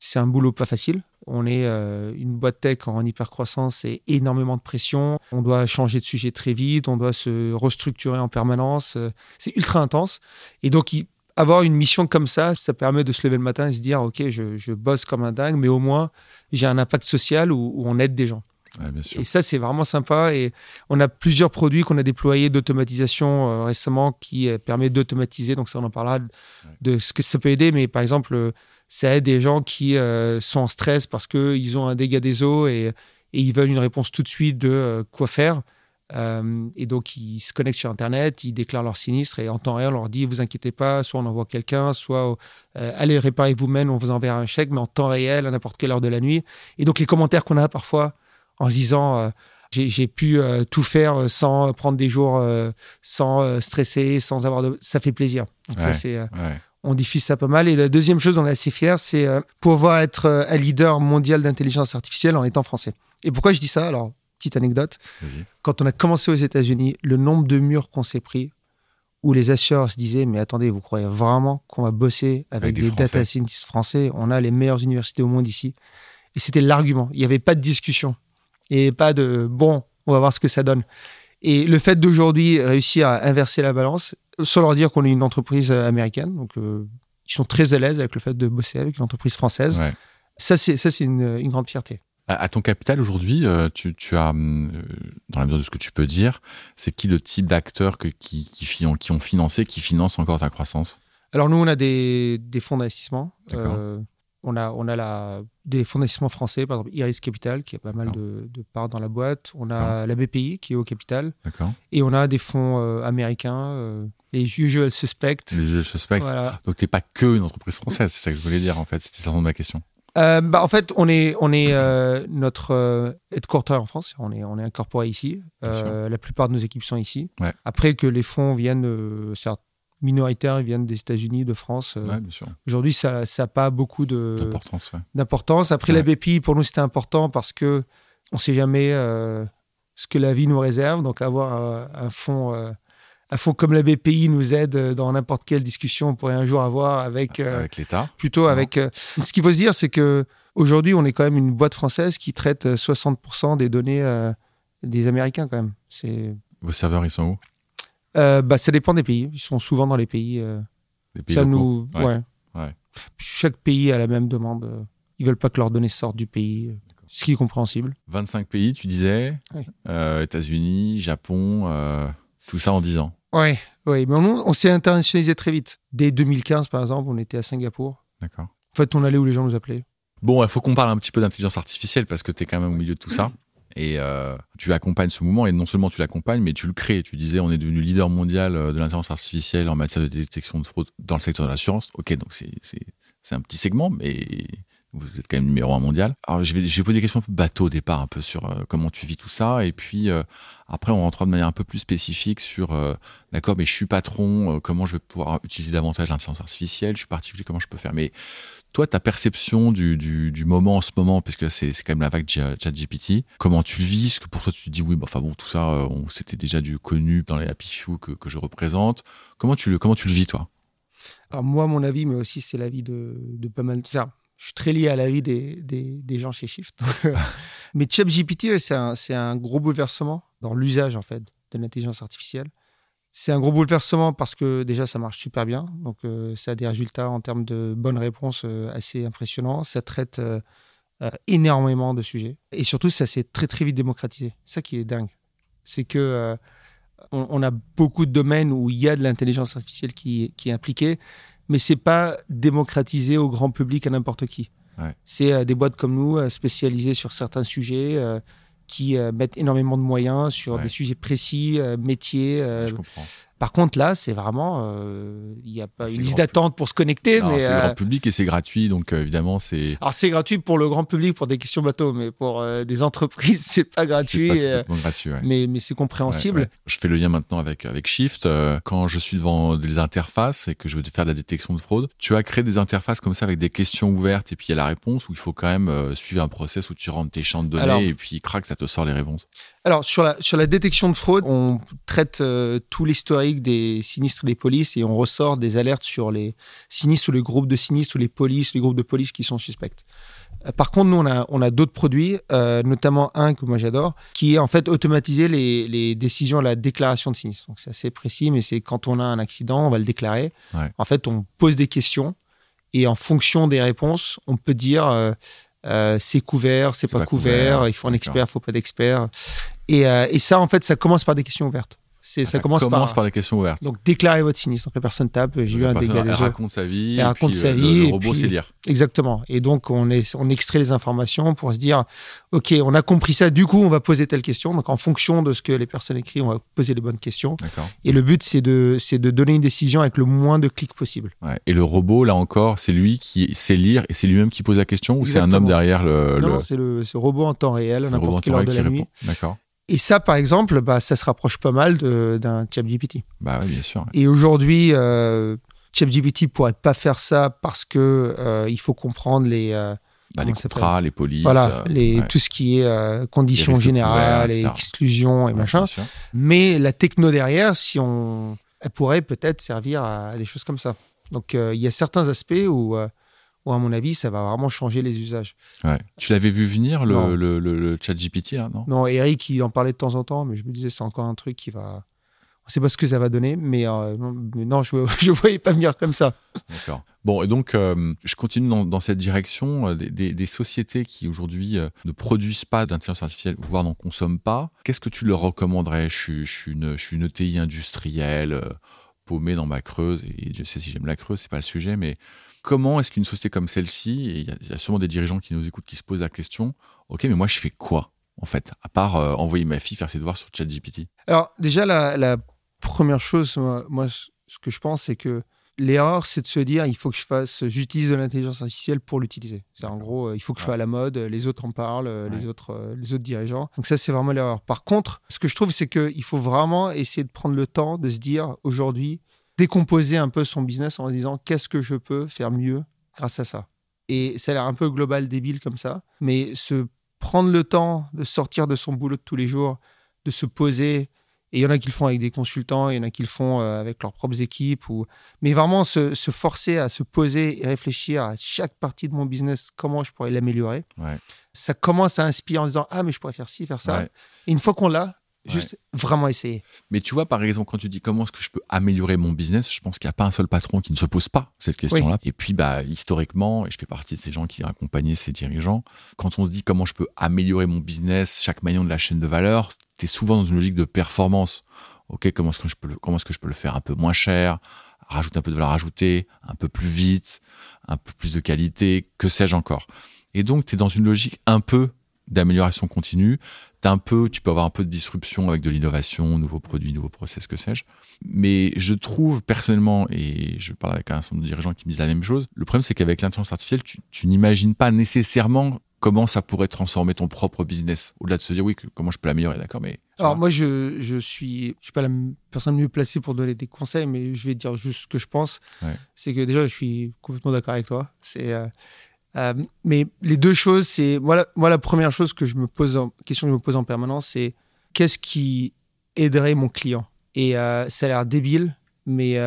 c'est un boulot pas facile. On est euh, une boîte tech en hypercroissance et énormément de pression. On doit changer de sujet très vite, on doit se restructurer en permanence. Euh, C'est ultra intense. Et donc, il- avoir une mission comme ça, ça permet de se lever le matin et se dire, OK, je, je bosse comme un dingue, mais au moins, j'ai un impact social où, où on aide des gens.
Ouais, bien sûr.
Et ça, c'est vraiment sympa. Et on a plusieurs produits qu'on a déployés d'automatisation euh, récemment qui euh, permet d'automatiser. Donc ça, on en parlera de, de ce que ça peut aider. Mais par exemple, ça aide des gens qui euh, sont en stress parce qu'ils ont un dégât des eaux et, et ils veulent une réponse tout de suite de euh, quoi faire. Euh, et donc, ils se connectent sur Internet, ils déclarent leur sinistre et en temps réel, on leur dit, vous inquiétez pas, soit on envoie quelqu'un, soit allez réparer vous-même, on vous enverra un chèque, mais en temps réel, à n'importe quelle heure de la nuit. Et donc, les commentaires qu'on a parfois en se disant, j'ai pu euh, tout faire sans prendre des jours, euh, sans euh, stresser, sans avoir de... Ça fait plaisir. Donc ça, c'est...
Ouais.
On diffuse ça pas mal. Et la deuxième chose dont on est assez fier, c'est euh, pouvoir être euh, un leader mondial d'intelligence artificielle en étant français. Et pourquoi je dis ça? Alors, petite anecdote. Quand on a commencé aux États-Unis, le nombre de murs qu'on s'est pris, où les assureurs se disaient Mais attendez, vous croyez vraiment qu'on va bosser avec,
Avec des
des, data scientists français? On a les meilleures universités au monde ici. Et c'était l'argument. Il n'y avait pas de discussion. Et pas de Bon, on va voir ce que ça donne. Et le fait d'aujourd'hui réussir à inverser la balance, sans leur dire qu'on est une entreprise euh, américaine, donc euh, ils sont très à l'aise avec le fait de bosser avec une entreprise française.
Ouais.
Ça, c'est ça, c'est une, une grande fierté.
À, à ton capital aujourd'hui, euh, tu, tu as, euh, dans la mesure de ce que tu peux dire, c'est qui le type d'acteurs qui, qui ont financé, qui financent encore ta croissance?
Alors nous, on a des, des fonds d'investissement. On a, on a la, des fonds d'investissement français, par exemple Iris Capital, qui a pas mal de, de parts dans la boîte. On a la BPI, qui est au capital. Et on a des fonds euh, américains, euh, les usual suspects.
Les suspects.
Voilà.
Donc, t'es pas que une entreprise française, c'est ça que je voulais dire en fait. C'était ça ma question.
Euh, bah, en fait, on est, on est notre headquarter en France. On est, on est incorporé ici. La plupart de nos équipes sont ici.
Ouais.
Après que les fonds viennent, certes minoritaires, ils viennent des États-Unis, de France. euh,
Ouais.
Aujourd'hui, ça n'a pas beaucoup
ouais.
d'importance. Après, la BPI, pour nous, c'était important parce que on sait jamais euh, ce que la vie nous réserve. Donc, avoir euh, un fonds, euh, un fonds comme la BPI nous aide dans n'importe quelle discussion qu'on pourrait un jour avoir avec, euh,
Avec l'État.
plutôt avec. ce qu'il faut se dire, c'est que aujourd'hui, on est quand même une boîte française qui traite euh, 60% des données des Américains quand même.
Vos serveurs, ils sont où?
Euh, bah, ça dépend des pays. Ils sont souvent dans les pays. euh,
Les pays
ça
locaux
nous,
Ouais.
Chaque pays a la même demande. euh, Ils veulent pas que leurs données sortent du pays, ce qui est compréhensible.
25 pays, tu disais.
Oui.
Euh, États-Unis, Japon, tout ça en 10 ans.
Ouais, ouais. Mais nous, on s'est internationalisé très vite. Dès 2015, par exemple, on était à Singapour.
D'accord.
En fait, on allait où les gens nous appelaient?
Bon, il faut qu'on parle un petit peu d'intelligence artificielle parce que tu es quand même au milieu de tout ça. Et euh, tu accompagnes ce mouvement et non seulement tu l'accompagnes, mais tu le crées. Tu disais, on est devenu leader mondial euh, de l'intelligence artificielle en matière de détection de fraude dans le secteur de l'assurance. Ok, donc c'est un petit segment, mais vous êtes quand même numéro un mondial. Alors je vais je vais des questions un peu bateau au départ, un peu sur euh, comment tu vis tout ça, et puis après on rentrera de manière un peu plus spécifique sur d'accord, mais je suis patron, comment je vais pouvoir utiliser davantage l'intelligence artificielle, je suis particulier, comment je peux faire. Mais toi, ta perception du, du, du moment en ce moment, parce que c'est quand même la vague Ch- ChatGPT, comment tu le vis Est-ce que pour toi, tu te dis, oui, bah, enfin bon, tout ça, euh, c'était déjà du connu dans les Happy Few que, que je représente. Comment tu, le, comment tu le vis, toi?
Alors moi, mon avis, mais aussi c'est l'avis de, de pas mal. c'est-à-dire, Je suis très lié à l'avis des, des, des gens chez Shift. mais ChatGPT, c'est un, c'est un gros bouleversement dans l'usage en fait de l'intelligence artificielle. C'est un gros bouleversement parce que déjà ça marche super bien, donc euh, ça a des résultats en termes de bonnes réponses euh, assez impressionnants. Ça traite euh, énormément de sujets et surtout ça s'est très très vite démocratisé. Ça qui est dingue, c'est que on, on a beaucoup de domaines où il y a de l'intelligence artificielle qui, qui est impliquée, mais c'est pas démocratisé au grand public à n'importe qui.
Ouais.
C'est des boîtes comme nous spécialisées sur certains sujets qui euh, mettent énormément de moyens sur
Ouais.
des sujets précis, euh, métiers. euh,
Je comprends.
Par contre, là, c'est vraiment, euh, il n'y a pas
C'est
une liste
grand
d'attente pour se connecter, mais
C'est le
euh,
grand public et c'est gratuit, donc euh, évidemment, c'est.
alors c'est gratuit pour le grand public pour des questions bateaux, mais pour des entreprises, c'est pas
C'est
gratuit,
pas gratuit, ouais.
mais mais c'est compréhensible.
Ouais, ouais. Je fais le lien maintenant avec, avec Shift. Quand je suis devant des interfaces et que je veux faire de la détection de fraude, tu as créé des interfaces comme ça avec des questions ouvertes et puis il y a la réponse où il faut quand même suivre un process où tu rentres tes champs de données
Alors-
et puis crac, ça te sort les réponses.
Alors, sur la, sur la détection de fraude, on traite euh, tout l'historique des sinistres et des polices et on ressort des alertes sur les sinistres ou les groupes de sinistres ou les polices, les groupes de police qui sont suspects. Euh, Par contre, nous, on a, on a d'autres produits, euh, notamment un que moi j'adore, qui est en fait automatiser les, les décisions à la déclaration de sinistre. Donc, c'est assez précis, mais c'est quand on a un accident, on va le déclarer.
Ouais.
En fait, on pose des questions et en fonction des réponses, on peut dire euh, euh, c'est couvert, c'est pas,
pas
couvert,
couvert,
il faut un expert, faut pas d'expert. Et, euh, et ça, en fait, ça commence par des questions ouvertes. C'est, ça, commence, par,
des questions ouvertes.
donc déclarer votre sinistre. Donc la personne tape, j'ai eu un dégât
elle raconte sa vie.
Elle raconte
puis,
sa
euh, le-
vie,
Le, robot sait lire.
Exactement. Et donc on, est, on extrait les informations pour se dire, ok, on a compris ça. Du coup, on va poser telle question. Donc en fonction de ce que les personnes écrivent, on va poser les bonnes questions. Et le but, c'est de, c'est de donner une décision avec le moins de clics possible.
Ouais. Et le robot, là encore, c'est lui qui sait lire et c'est lui-même qui pose la question ou c'est un homme derrière le.
non,
le-
non, c'est le, ce robot en temps réel, n'importe quelle
en
heure
temps
de
réel
la
qui
nuit.
répond. D'accord.
Et ça, par exemple, bah, ça se rapproche pas mal d'un ChatGPT.
Bah oui, bien sûr.
Et aujourd'hui, euh, ChatGPT pourrait pas faire ça parce que euh, il faut comprendre les euh,
Bah, les contrats, les polices.
voilà
euh,
les
ouais.
tout ce qui est conditions générales, et exclusions et
Ouais,
machin.
bien sûr.
Mais la techno derrière, si on, elle pourrait peut-être servir à des choses comme ça. Donc il y a certains aspects où, où à mon avis, ça va vraiment changer les usages.
Ouais. Tu l'avais vu venir, le, le, le, le chat GPT, là, non?
Non, Eric, il en parlait de temps en temps, mais je me disais c'est encore un truc qui va. On sait pas ce que ça va donner, mais, euh, non, mais non, je ne voyais pas venir comme ça.
D'accord. Bon, et donc, euh, je continue dans, dans cette direction. euh, des, des- sociétés qui aujourd'hui ne produisent pas d'intelligence artificielle, voire n'en consomment pas, qu'est-ce que tu leur recommanderais? Je, suis- je, suis une, je suis une ETI industrielle, paumée dans ma creuse, et je sais si j'aime la creuse, c'est pas le sujet, mais comment est-ce qu'une société comme celle-ci, et il y, a- il y a sûrement des dirigeants qui nous écoutent qui se posent la question, ok, mais moi je fais quoi en fait, à part euh, envoyer ma fille faire ses devoirs sur ChatGPT?
Alors, déjà, la, la première chose, moi, moi, ce que je pense, c'est que L'erreur, c'est de se dire, il faut que je fasse, j'utilise de l'intelligence artificielle pour l'utiliser. C'est en gros, euh, il faut que je sois à la mode, les autres en parlent, euh, les, autres, les autres dirigeants. Donc ça, c'est vraiment l'erreur. Par contre, ce que je trouve, c'est qu'il faut vraiment essayer de prendre le temps de se dire, aujourd'hui, décomposer un peu son business en se disant, qu'est-ce que je peux faire mieux grâce à ça? Et ça a l'air un peu global, débile comme ça, mais se prendre le temps de sortir de son boulot de tous les jours, de se poser, et il y en a qui le font avec des consultants, il y en a qui le font euh, avec leurs propres équipes. Ou... Mais vraiment se, forcer à se poser et réfléchir à chaque partie de mon business, comment je pourrais l'améliorer. Ça commence à inspirer en disant Ah, mais je pourrais faire ci, faire ça. Et une fois qu'on l'a, juste vraiment essayer.
Mais tu vois, par exemple, quand tu dis comment est-ce que je peux améliorer mon business, je pense qu'il n'y a pas un seul patron qui ne se pose pas cette question-là. Et puis, bah, historiquement, et je fais partie de ces gens qui accompagnent ces dirigeants, quand on se dit comment je peux améliorer mon business, chaque maillon de la chaîne de valeur, tu es souvent dans une logique de performance. Ok, comment est-ce que je peux le, comment est-ce que je peux le faire un peu moins cher, rajouter un peu de valeur ajoutée, un peu plus vite, un peu plus de qualité, que sais-je encore. Et donc, tu es dans une logique un peu d'amélioration continue. As un peu, tu peux avoir un peu de disruption avec de l'innovation, nouveaux produits, nouveaux process, que sais-je. Mais je trouve personnellement, et je parle avec un certain nombre de dirigeants qui me disent la même chose, le problème c'est qu'avec l'intelligence artificielle, tu, tu n'imagines pas nécessairement comment ça pourrait transformer ton propre business Au-delà de se dire, oui, comment je peux l'améliorer, d'accord mais
Alors, moi, je, je suis, je suis pas la personne mieux placée pour donner des conseils, mais je vais dire juste ce que je pense. C'est que déjà, je suis complètement d'accord avec toi. C'est. Euh, euh, mais les deux choses, c'est. Moi, la première chose que je me pose, question que je me pose en permanence, c'est qu'est-ce qui aiderait mon client? Et euh, ça a l'air débile, mais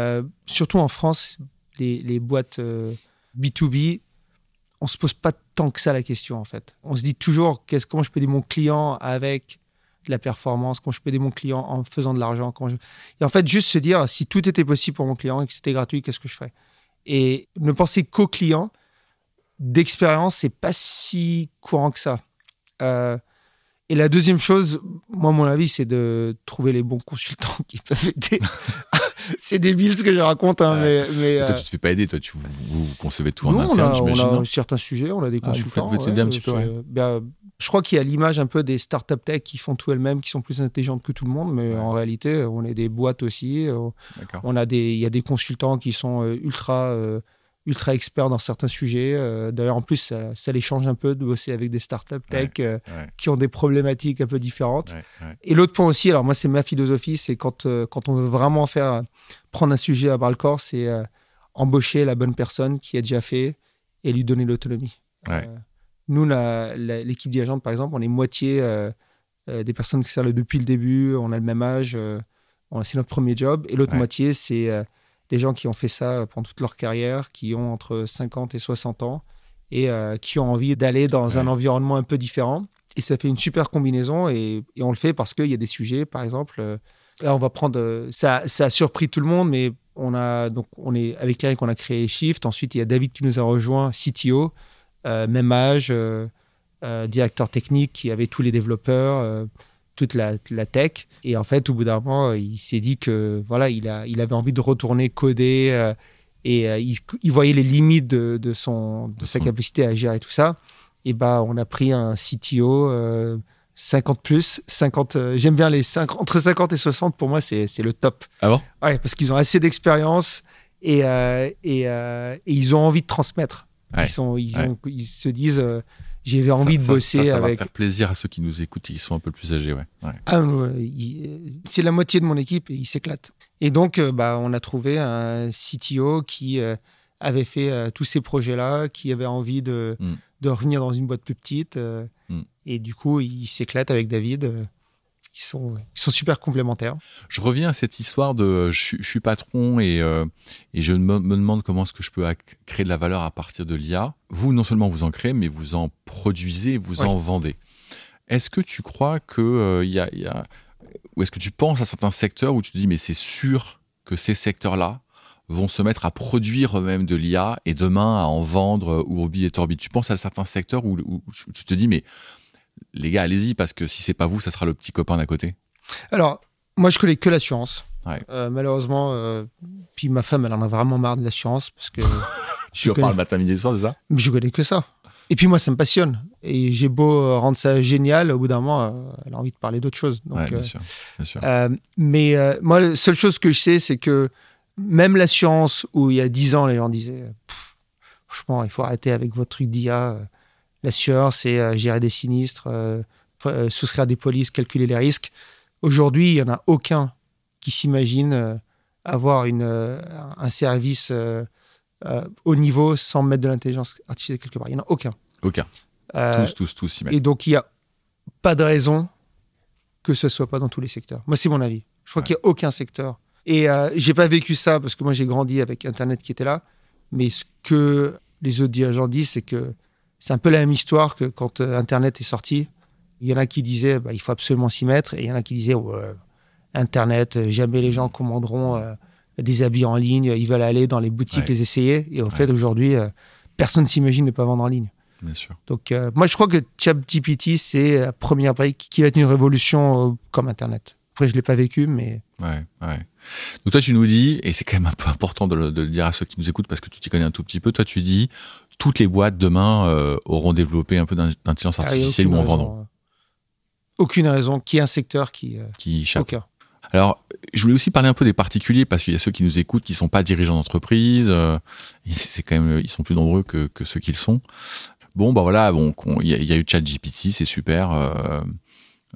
surtout en France, les, boîtes B2B, on se pose pas tant que ça la question en fait. On se dit toujours comment je peux aider mon client avec de la performance, comment je peux aider mon client en faisant de l'argent. Et en fait, juste se dire si tout était possible pour mon client et que c'était gratuit, qu'est-ce que je ferais? Et ne penser qu'au client, d'expérience, c'est pas si courant que ça. Euh, et la deuxième chose, moi, mon avis, c'est de trouver les bons consultants qui peuvent aider. c'est débile ce que je raconte, hein, mais, mais
Toi, tu te fais pas aider, toi, tu, vous, concevez tout en interne, j'imagine.
On a certains sujets, on a des ah, consultants.
vous un petit peu,
ben, je crois qu'il y a l'image un peu des startup tech qui font tout elles-mêmes, qui sont plus intelligentes que tout le monde, mais en réalité, on est des boîtes aussi. Euh, on a des, il y a des consultants qui sont euh, ultra euh, ultra experts dans certains sujets. Euh, d'ailleurs, en plus, ça, les change un peu de bosser avec des startups tech euh, qui ont des problématiques un peu différentes. Et l'autre point aussi, alors moi, c'est ma philosophie, c'est quand, euh, quand on veut vraiment faire prendre un sujet à bras le corps, c'est embaucher la bonne personne qui a déjà fait et lui donner l'autonomie. nous, l'équipe dirigeante, par exemple, on est moitié des personnes qui sont là depuis le début, on a le même âge, c'est notre premier job, et l'autre moitié, c'est des gens qui ont fait ça pendant toute leur carrière, qui ont entre 50 et 60 ans et euh, qui ont envie d'aller dans un environnement un peu différent. Et ça fait une super combinaison et, on le fait parce qu'il y a des sujets, par exemple. Euh, là, on va prendre. Euh, ça, ça, a surpris tout le monde, mais on a donc on est avec Eric, on a créé Shift. Ensuite, il y a David qui nous a rejoint, CTO, même âge, directeur technique qui avait tous les développeurs toute la, tech. Et en fait, au bout d'un moment, il s'est dit que voilà, il, a, il avait envie de retourner coder euh, et euh, il, voyait les limites de, son, de, sa capacité à gérer tout ça. Et bah, on a pris un CTO 50 euh, plus, 50. J'aime bien les 5, entre 50 et 60. Pour moi, c'est le top.
Ah bon?
Ouais, parce qu'ils ont assez d'expérience et, et, ils ont envie de transmettre. Ils, sont, ils, ont, ils se disent j'avais envie de bosser
ça,
ça
avec. Va faire plaisir à ceux qui nous écoutent, ils sont un peu plus âgés, ouais.
Ah, c'est la moitié de mon équipe et il s'éclate. Et donc, euh, bah, on a trouvé un CTO qui euh, avait fait euh, tous ces projets-là, qui avait envie de, mm. de revenir dans une boîte plus petite. Mm. Et du coup, il s'éclate avec David ils sont, ils sont super complémentaires.
Je reviens à cette histoire de je, suis patron et, euh, et je me, demande comment est-ce que je peux créer de la valeur à partir de l'IA. Vous, non seulement vous en créez, mais vous en produisez, vous en vendez. Est-ce que tu crois que euh, y, a, y, a, ou est-ce que tu penses à certains secteurs où tu te dis mais c'est sûr que ces secteurs-là vont se mettre à produire eux-mêmes de l'IA et demain à en vendre ou au billet Torbit. Tu penses à certains secteurs où, où tu te dis mais les gars, allez-y, parce que si c'est pas vous, ça sera le petit copain d'à côté.
Alors, moi, je connais que l'assurance. Euh, malheureusement, euh, puis ma femme, elle en a vraiment marre de l'assurance parce que.
je connais... parle matin, midi et soir, c'est ça?
Mais je connais que ça. Et puis moi, ça me passionne. Et j'ai beau euh, rendre ça génial, au bout d'un moment, elle a envie de parler d'autre chose.
Donc, bien sûr, bien sûr.
mais moi, la seule chose que je sais, c'est que même l'assurance où il y a 10 ans, les gens disaient, franchement, il faut arrêter avec votre truc d'IA. L'assureur, c'est gérer des sinistres, souscrire des polices, calculer les risques. Aujourd'hui, il n'y en a aucun qui s'imagine avoir une, un service au niveau sans mettre de l'intelligence artificielle quelque part. Il n'y en a aucun.
Aucun. tous, tous, tous y mettent.
Et donc, il n'y a pas de raison que ce soit pas dans tous les secteurs. Moi, c'est mon avis. Je crois qu'il n'y a aucun secteur. Et euh, j'ai pas vécu ça parce que moi, j'ai grandi avec Internet qui était là. Mais ce que les autres dirigeants disent, c'est que c'est un peu la même histoire que quand euh, Internet est sorti. Il y en a qui disaient bah, il faut absolument s'y mettre. Et il y en a qui disaient Internet, euh, jamais les gens commanderont euh, des habits en ligne. Ils veulent aller dans les boutiques les essayer. Et au fait, aujourd'hui, personne s'imagine ne pas vendre en ligne.
Bien sûr.
Donc, moi, je crois que ChatGPT, c'est la première brique qui va être une révolution comme Internet. Après, je l'ai pas vécu, mais.
Ouais, ouais. Donc toi, tu nous dis, et c'est quand même un peu important de le, dire à ceux qui nous écoutent parce que tu t'y connais un tout petit peu. Toi, tu dis, toutes les boîtes demain euh, auront développé un peu d'intelligence ah, artificielle ou en vendront.
Aucune raison qu'il y ait un secteur qui. Euh,
qui échappe. Alors, je voulais aussi parler un peu des particuliers parce qu'il y a ceux qui nous écoutent qui sont pas dirigeants d'entreprise. Euh, c'est quand même, ils sont plus nombreux que, que ceux qu'ils sont. Bon, bah voilà, bon, il y, a eu ChatGPT, c'est super. Euh,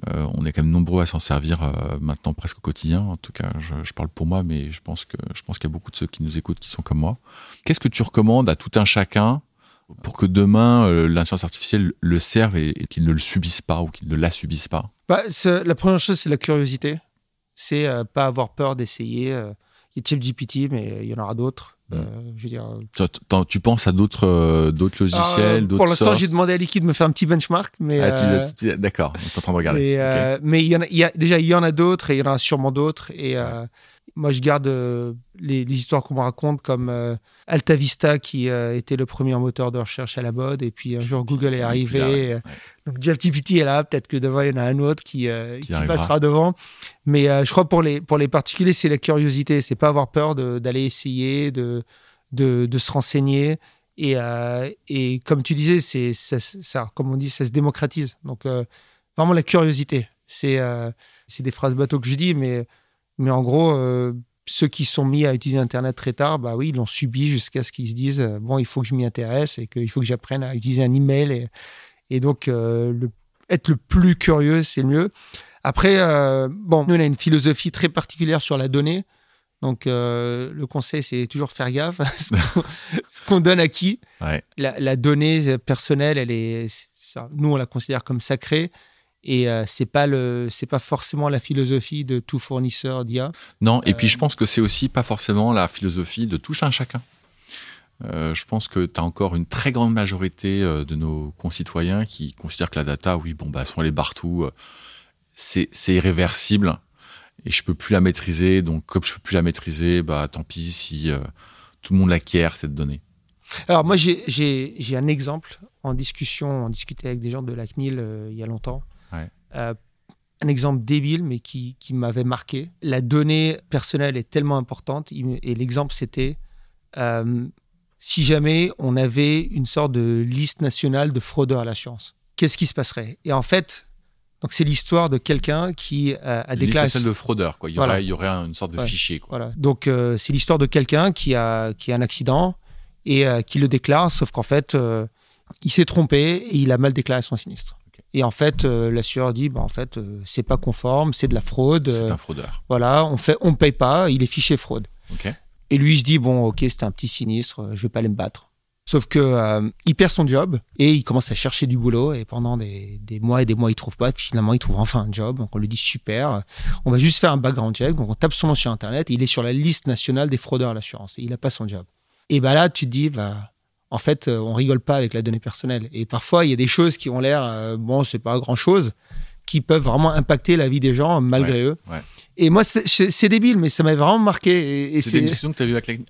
euh, on est quand même nombreux à s'en servir euh, maintenant presque au quotidien. En tout cas, je, parle pour moi, mais je pense que je pense qu'il y a beaucoup de ceux qui nous écoutent qui sont comme moi. Qu'est-ce que tu recommandes à tout un chacun pour que demain euh, l'intelligence artificielle le serve et, qu'il ne le subisse pas ou qu'il ne la subisse pas
bah, La première chose, c'est la curiosité. C'est pas avoir peur d'essayer. Il y a ChatGPT, mais il y en aura d'autres. Euh, je veux dire,
tu penses à d'autres euh, d'autres logiciels, d'autres
Pour l'instant, j'ai demandé à Liquid de me faire un petit benchmark, mais
ah, euh, d'accord, on est en train de regarder.
Mais il y, en a, il y a, déjà il y en a d'autres et il y en a sûrement d'autres et moi, je garde euh, les, histoires qu'on me raconte comme euh, Alta Vista qui euh, était le premier moteur de recherche à la mode et puis un jour Google est arrivé. donc Jeff GPT est là, peut-être que devant il y en a un autre qui, qui, passera devant. Mais je crois pour les pour les particuliers, c'est la curiosité, c'est pas avoir peur d'aller essayer, de, de, de se renseigner. Et, et comme tu disais, c'est ça, comme on dit, ça se démocratise. Donc vraiment la curiosité. C'est des phrases bateaux que je dis, mais mais en gros, euh, ceux qui sont mis à utiliser Internet très tard, bah oui, ils l'ont subi jusqu'à ce qu'ils se disent euh, bon, il faut que je m'y intéresse et qu'il faut que j'apprenne à utiliser un email. Et, et donc, euh, le, être le plus curieux, c'est le mieux. Après, bon, nous, on a une philosophie très particulière sur la donnée. Donc, le conseil, c'est toujours faire gaffe à ce qu'on donne à qui. La, la, donnée personnelle, elle est, nous, on la considère comme sacrée. Et euh, c'est pas le, c'est pas forcément la philosophie de tout fournisseur d'IA.
Non, et puis je euh, pense que c'est aussi pas forcément la philosophie de tout un chacun. Euh, je pense que tu as encore une très grande majorité de nos concitoyens qui considèrent que la data, oui, bon, bah, sont les partout, c'est, c'est irréversible et je peux plus la maîtriser. Donc, comme je peux plus la maîtriser, bah, tant pis si tout le monde l'acquiert, cette donnée.
Alors, moi, j'ai, j'ai, j'ai un exemple en discussion, on discutait avec des gens de la CNIL il y a longtemps. Euh, un exemple débile, mais qui, qui m'avait marqué. La donnée personnelle est tellement importante, et l'exemple c'était euh, si jamais on avait une sorte de liste nationale de fraudeurs à l'assurance, qu'est-ce qui se passerait? Et en fait, donc c'est l'histoire de quelqu'un qui euh, a déclaré.
Liste de fraudeurs, quoi. Il y, aurait, il y aurait une sorte de fichier. Quoi.
Voilà. Donc c'est l'histoire de quelqu'un qui a, qui a un accident et qui le déclare, sauf qu'en fait, il s'est trompé et il a mal déclaré son sinistre. Et en fait, euh, l'assureur dit, bah, en fait, euh, c'est pas conforme, c'est de la fraude.
C'est un fraudeur.
Voilà, on fait, on paye pas, il est fiché fraude. Et lui, il se dit, bon, ok, c'est un petit sinistre, je vais pas aller me battre. Sauf que euh, il perd son job et il commence à chercher du boulot et pendant des, des mois et des mois il trouve pas. Puis finalement il trouve enfin un job. Donc on lui dit super, on va juste faire un background check. Donc on tape son nom sur internet. il est sur la liste nationale des fraudeurs à l'assurance et il a pas son job. Et bah là tu te dis bah en fait, euh, on rigole pas avec la donnée personnelle. Et parfois, il y a des choses qui ont l'air, euh, bon, c'est pas grand chose, qui peuvent vraiment impacter la vie des gens malgré eux. Et moi, c'est débile, mais ça m'a vraiment marqué.
Et, c'est une discussion que tu as vue avec,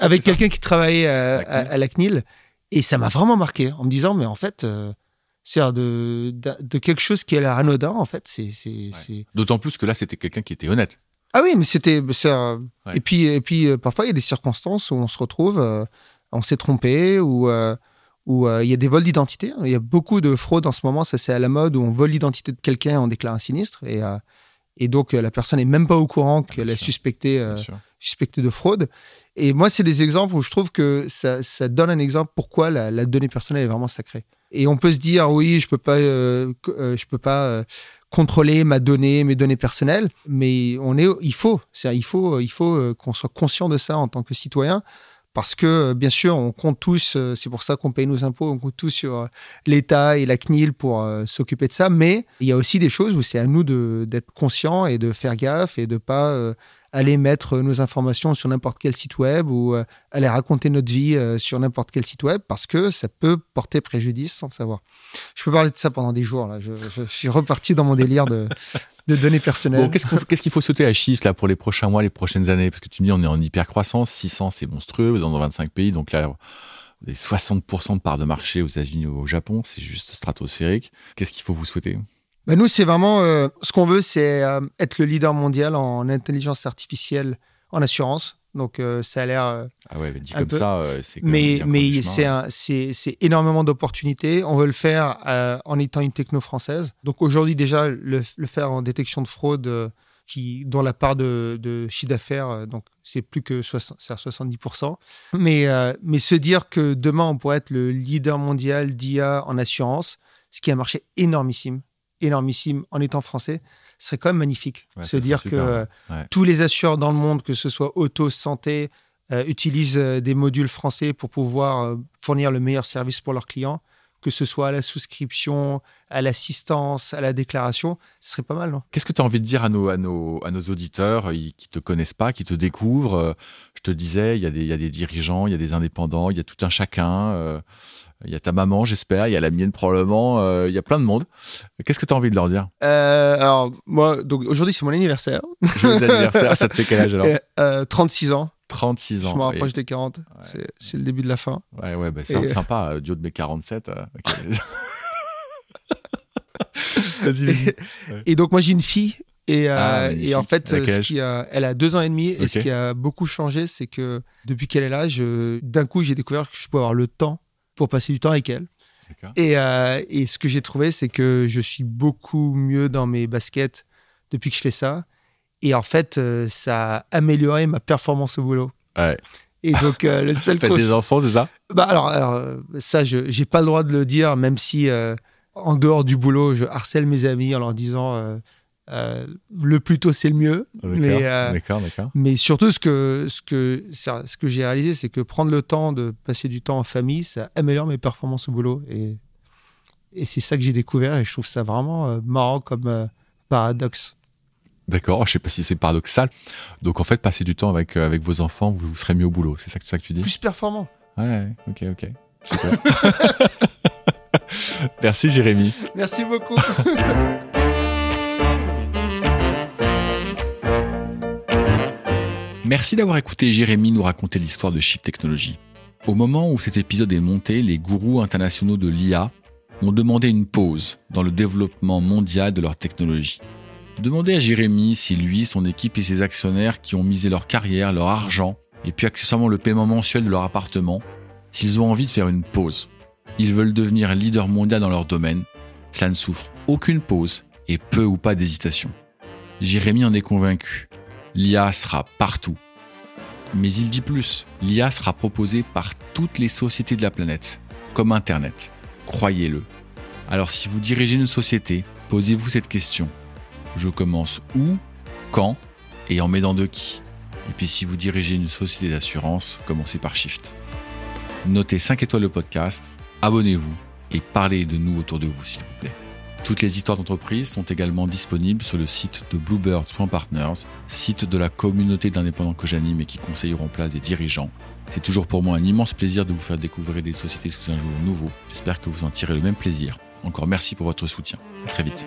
avec quelqu'un qui travaillait euh, à, la CNIL. Et ça m'a vraiment marqué en me disant, mais en fait, c'est de, de, quelque chose qui est l'air anodin, en fait. c'est
D'autant plus que là, c'était quelqu'un qui était honnête.
Ah oui, mais c'était. Et puis, et puis parfois, il y a des circonstances où on se retrouve on s'est trompé ou euh, où euh, il y a des vols d'identité. Il y a beaucoup de fraudes en ce moment, ça c'est à la mode, où on vole l'identité de quelqu'un on déclare un sinistre. Et, euh, Et donc, la personne n'est même pas au courant qu'elle est suspectée, suspectée de fraude. Et moi, c'est des exemples où je trouve que ça, ça donne un exemple pourquoi la, la, donnée personnelle est vraiment sacrée. Et on peut se dire, oui, je peux pas, je peux pas contrôler ma donnée, mes données personnelles, mais on est, il faut, il faut, il faut qu'on soit conscient de ça en tant que citoyen. Parce que, bien sûr, on compte tous, c'est pour ça qu'on paye nos impôts, on compte tous sur l'État et la CNIL pour s'occuper de ça. Mais il y a aussi des choses où c'est à nous d'être conscients et de faire gaffe et de pas aller mettre nos informations sur n'importe quel site web ou euh, aller raconter notre vie euh, sur n'importe quel site web parce que ça peut porter préjudice sans le savoir. Je peux parler de ça pendant des jours. Là. Je, suis reparti dans mon délire de, de données personnelles.
Bon, qu'est-ce qu'il faut sauter à chiffres là, pour les prochains mois, les prochaines années? Parce que tu me dis, on est en hyper croissance, 600 c'est monstrueux dans 25 pays, donc là, des 60% de parts de marché aux États-Unis ou au Japon, c'est juste stratosphérique. Qu'est-ce qu'il faut vous souhaiter?
Bah, nous, c'est vraiment euh, ce qu'on veut, c'est euh, être le leader mondial en intelligence artificielle en assurance. Donc, euh, ça a l'air.
ah ouais, dit comme ça, c'est.
Mais, mais c'est énormément d'opportunités. On veut le faire en étant une techno française. Donc, aujourd'hui, déjà, le, faire en détection de fraude, qui, dont la part de, de chiffre d'affaires, donc c'est plus que 60, 70%. Mais, mais se dire que demain, on pourrait être le leader mondial d'IA en assurance, ce qui a marché énormissime énormissime en étant français, serait quand même magnifique. Se dire que euh, tous les assureurs dans le monde, que ce soit auto, santé, euh, utilisent euh, des modules français pour pouvoir fournir le meilleur service pour leurs clients, que ce soit à la souscription, à l'assistance, à la déclaration, ce serait pas mal, non?
Qu'est-ce que tu as envie de dire à nos, à nos, à nos auditeurs qui te connaissent pas, qui te découvrent? Je te disais, il y, a des, il y a des dirigeants, il y a des indépendants, il y a tout un chacun. Il y a ta maman, j'espère. Il y a la mienne, probablement. Euh, il y a plein de monde. Qu'est-ce que tu as envie de leur dire?
Euh, Alors, moi, donc aujourd'hui, c'est mon anniversaire.
Joyeux anniversaire. Ça te fait quel âge alors?
Euh, 36 ans.
36 ans.
Je me rapproche des 40. C'est le début de la fin.
Ouais, ouais, bah, c'est sympa. Euh, du haut de mes 47.
vas-y, vas-y. Et, donc, moi, j'ai une fille. Et, ah, et, en fait, ce qui a, elle a deux ans et demi. Et ce qui a beaucoup changé, c'est que depuis qu'elle est là, d'un coup, j'ai découvert que je peux avoir le temps pour passer du temps avec elle. Et, euh, et, ce que j'ai trouvé, c'est que je suis beaucoup mieux dans mes baskets depuis que je fais ça. Et en fait, euh, ça a amélioré ma performance au boulot.
Ouais.
Et donc, euh, le seul.
Faites des enfants, c'est ça?
Bah alors, alors, ça, je n'ai pas le droit de le dire, même si en dehors du boulot, je harcèle mes amis en leur disant euh, le plus tôt c'est le mieux. Mais,
euh,
mais surtout, ce que, ce que, ce que j'ai réalisé, c'est que prendre le temps de passer du temps en famille, ça améliore mes performances au boulot. Et, et c'est ça que j'ai découvert et je trouve ça vraiment euh, marrant comme paradoxe.
D'accord, je sais pas si c'est paradoxal. Donc en fait, passer du temps avec, avec vos enfants, vous, serez mieux au boulot. C'est ça, ça, que tu dis?
Plus performant.
Ouais, ok, ok. Merci Jérémy.
Merci beaucoup.
Merci d'avoir écouté Jérémy nous raconter l'histoire de Shift Technology. Au moment où cet épisode est monté, les gourous internationaux de l'IA ont demandé une pause dans le développement mondial de leur technologie. Demandez à Jérémy si lui, son équipe et ses actionnaires qui ont misé leur carrière, leur argent, et puis accessoirement le paiement mensuel de leur appartement, s'ils ont envie de faire une pause. Ils veulent devenir leader mondial dans leur domaine. Ça ne souffre aucune pause et peu ou pas d'hésitation. Jérémy en est convaincu l'IA sera partout. Mais il dit plus, l'IA sera proposée par toutes les sociétés de la planète, comme Internet. Croyez-le. Alors si vous dirigez une société, posez-vous cette question. Je commence où, quand et en m'aidant de qui? Et puis si vous dirigez une société d'assurance, commencez par Shift. Notez 5 étoiles le podcast, abonnez-vous et parlez de nous autour de vous s'il vous plaît. Toutes les histoires d'entreprise sont également disponibles sur le site de bluebirds.partners, site de la communauté d'indépendants que j'anime et qui conseille en place des dirigeants. C'est toujours pour moi un immense plaisir de vous faire découvrir des sociétés sous un jour nouveau. J'espère que vous en tirez le même plaisir. Encore merci pour votre soutien. À très vite.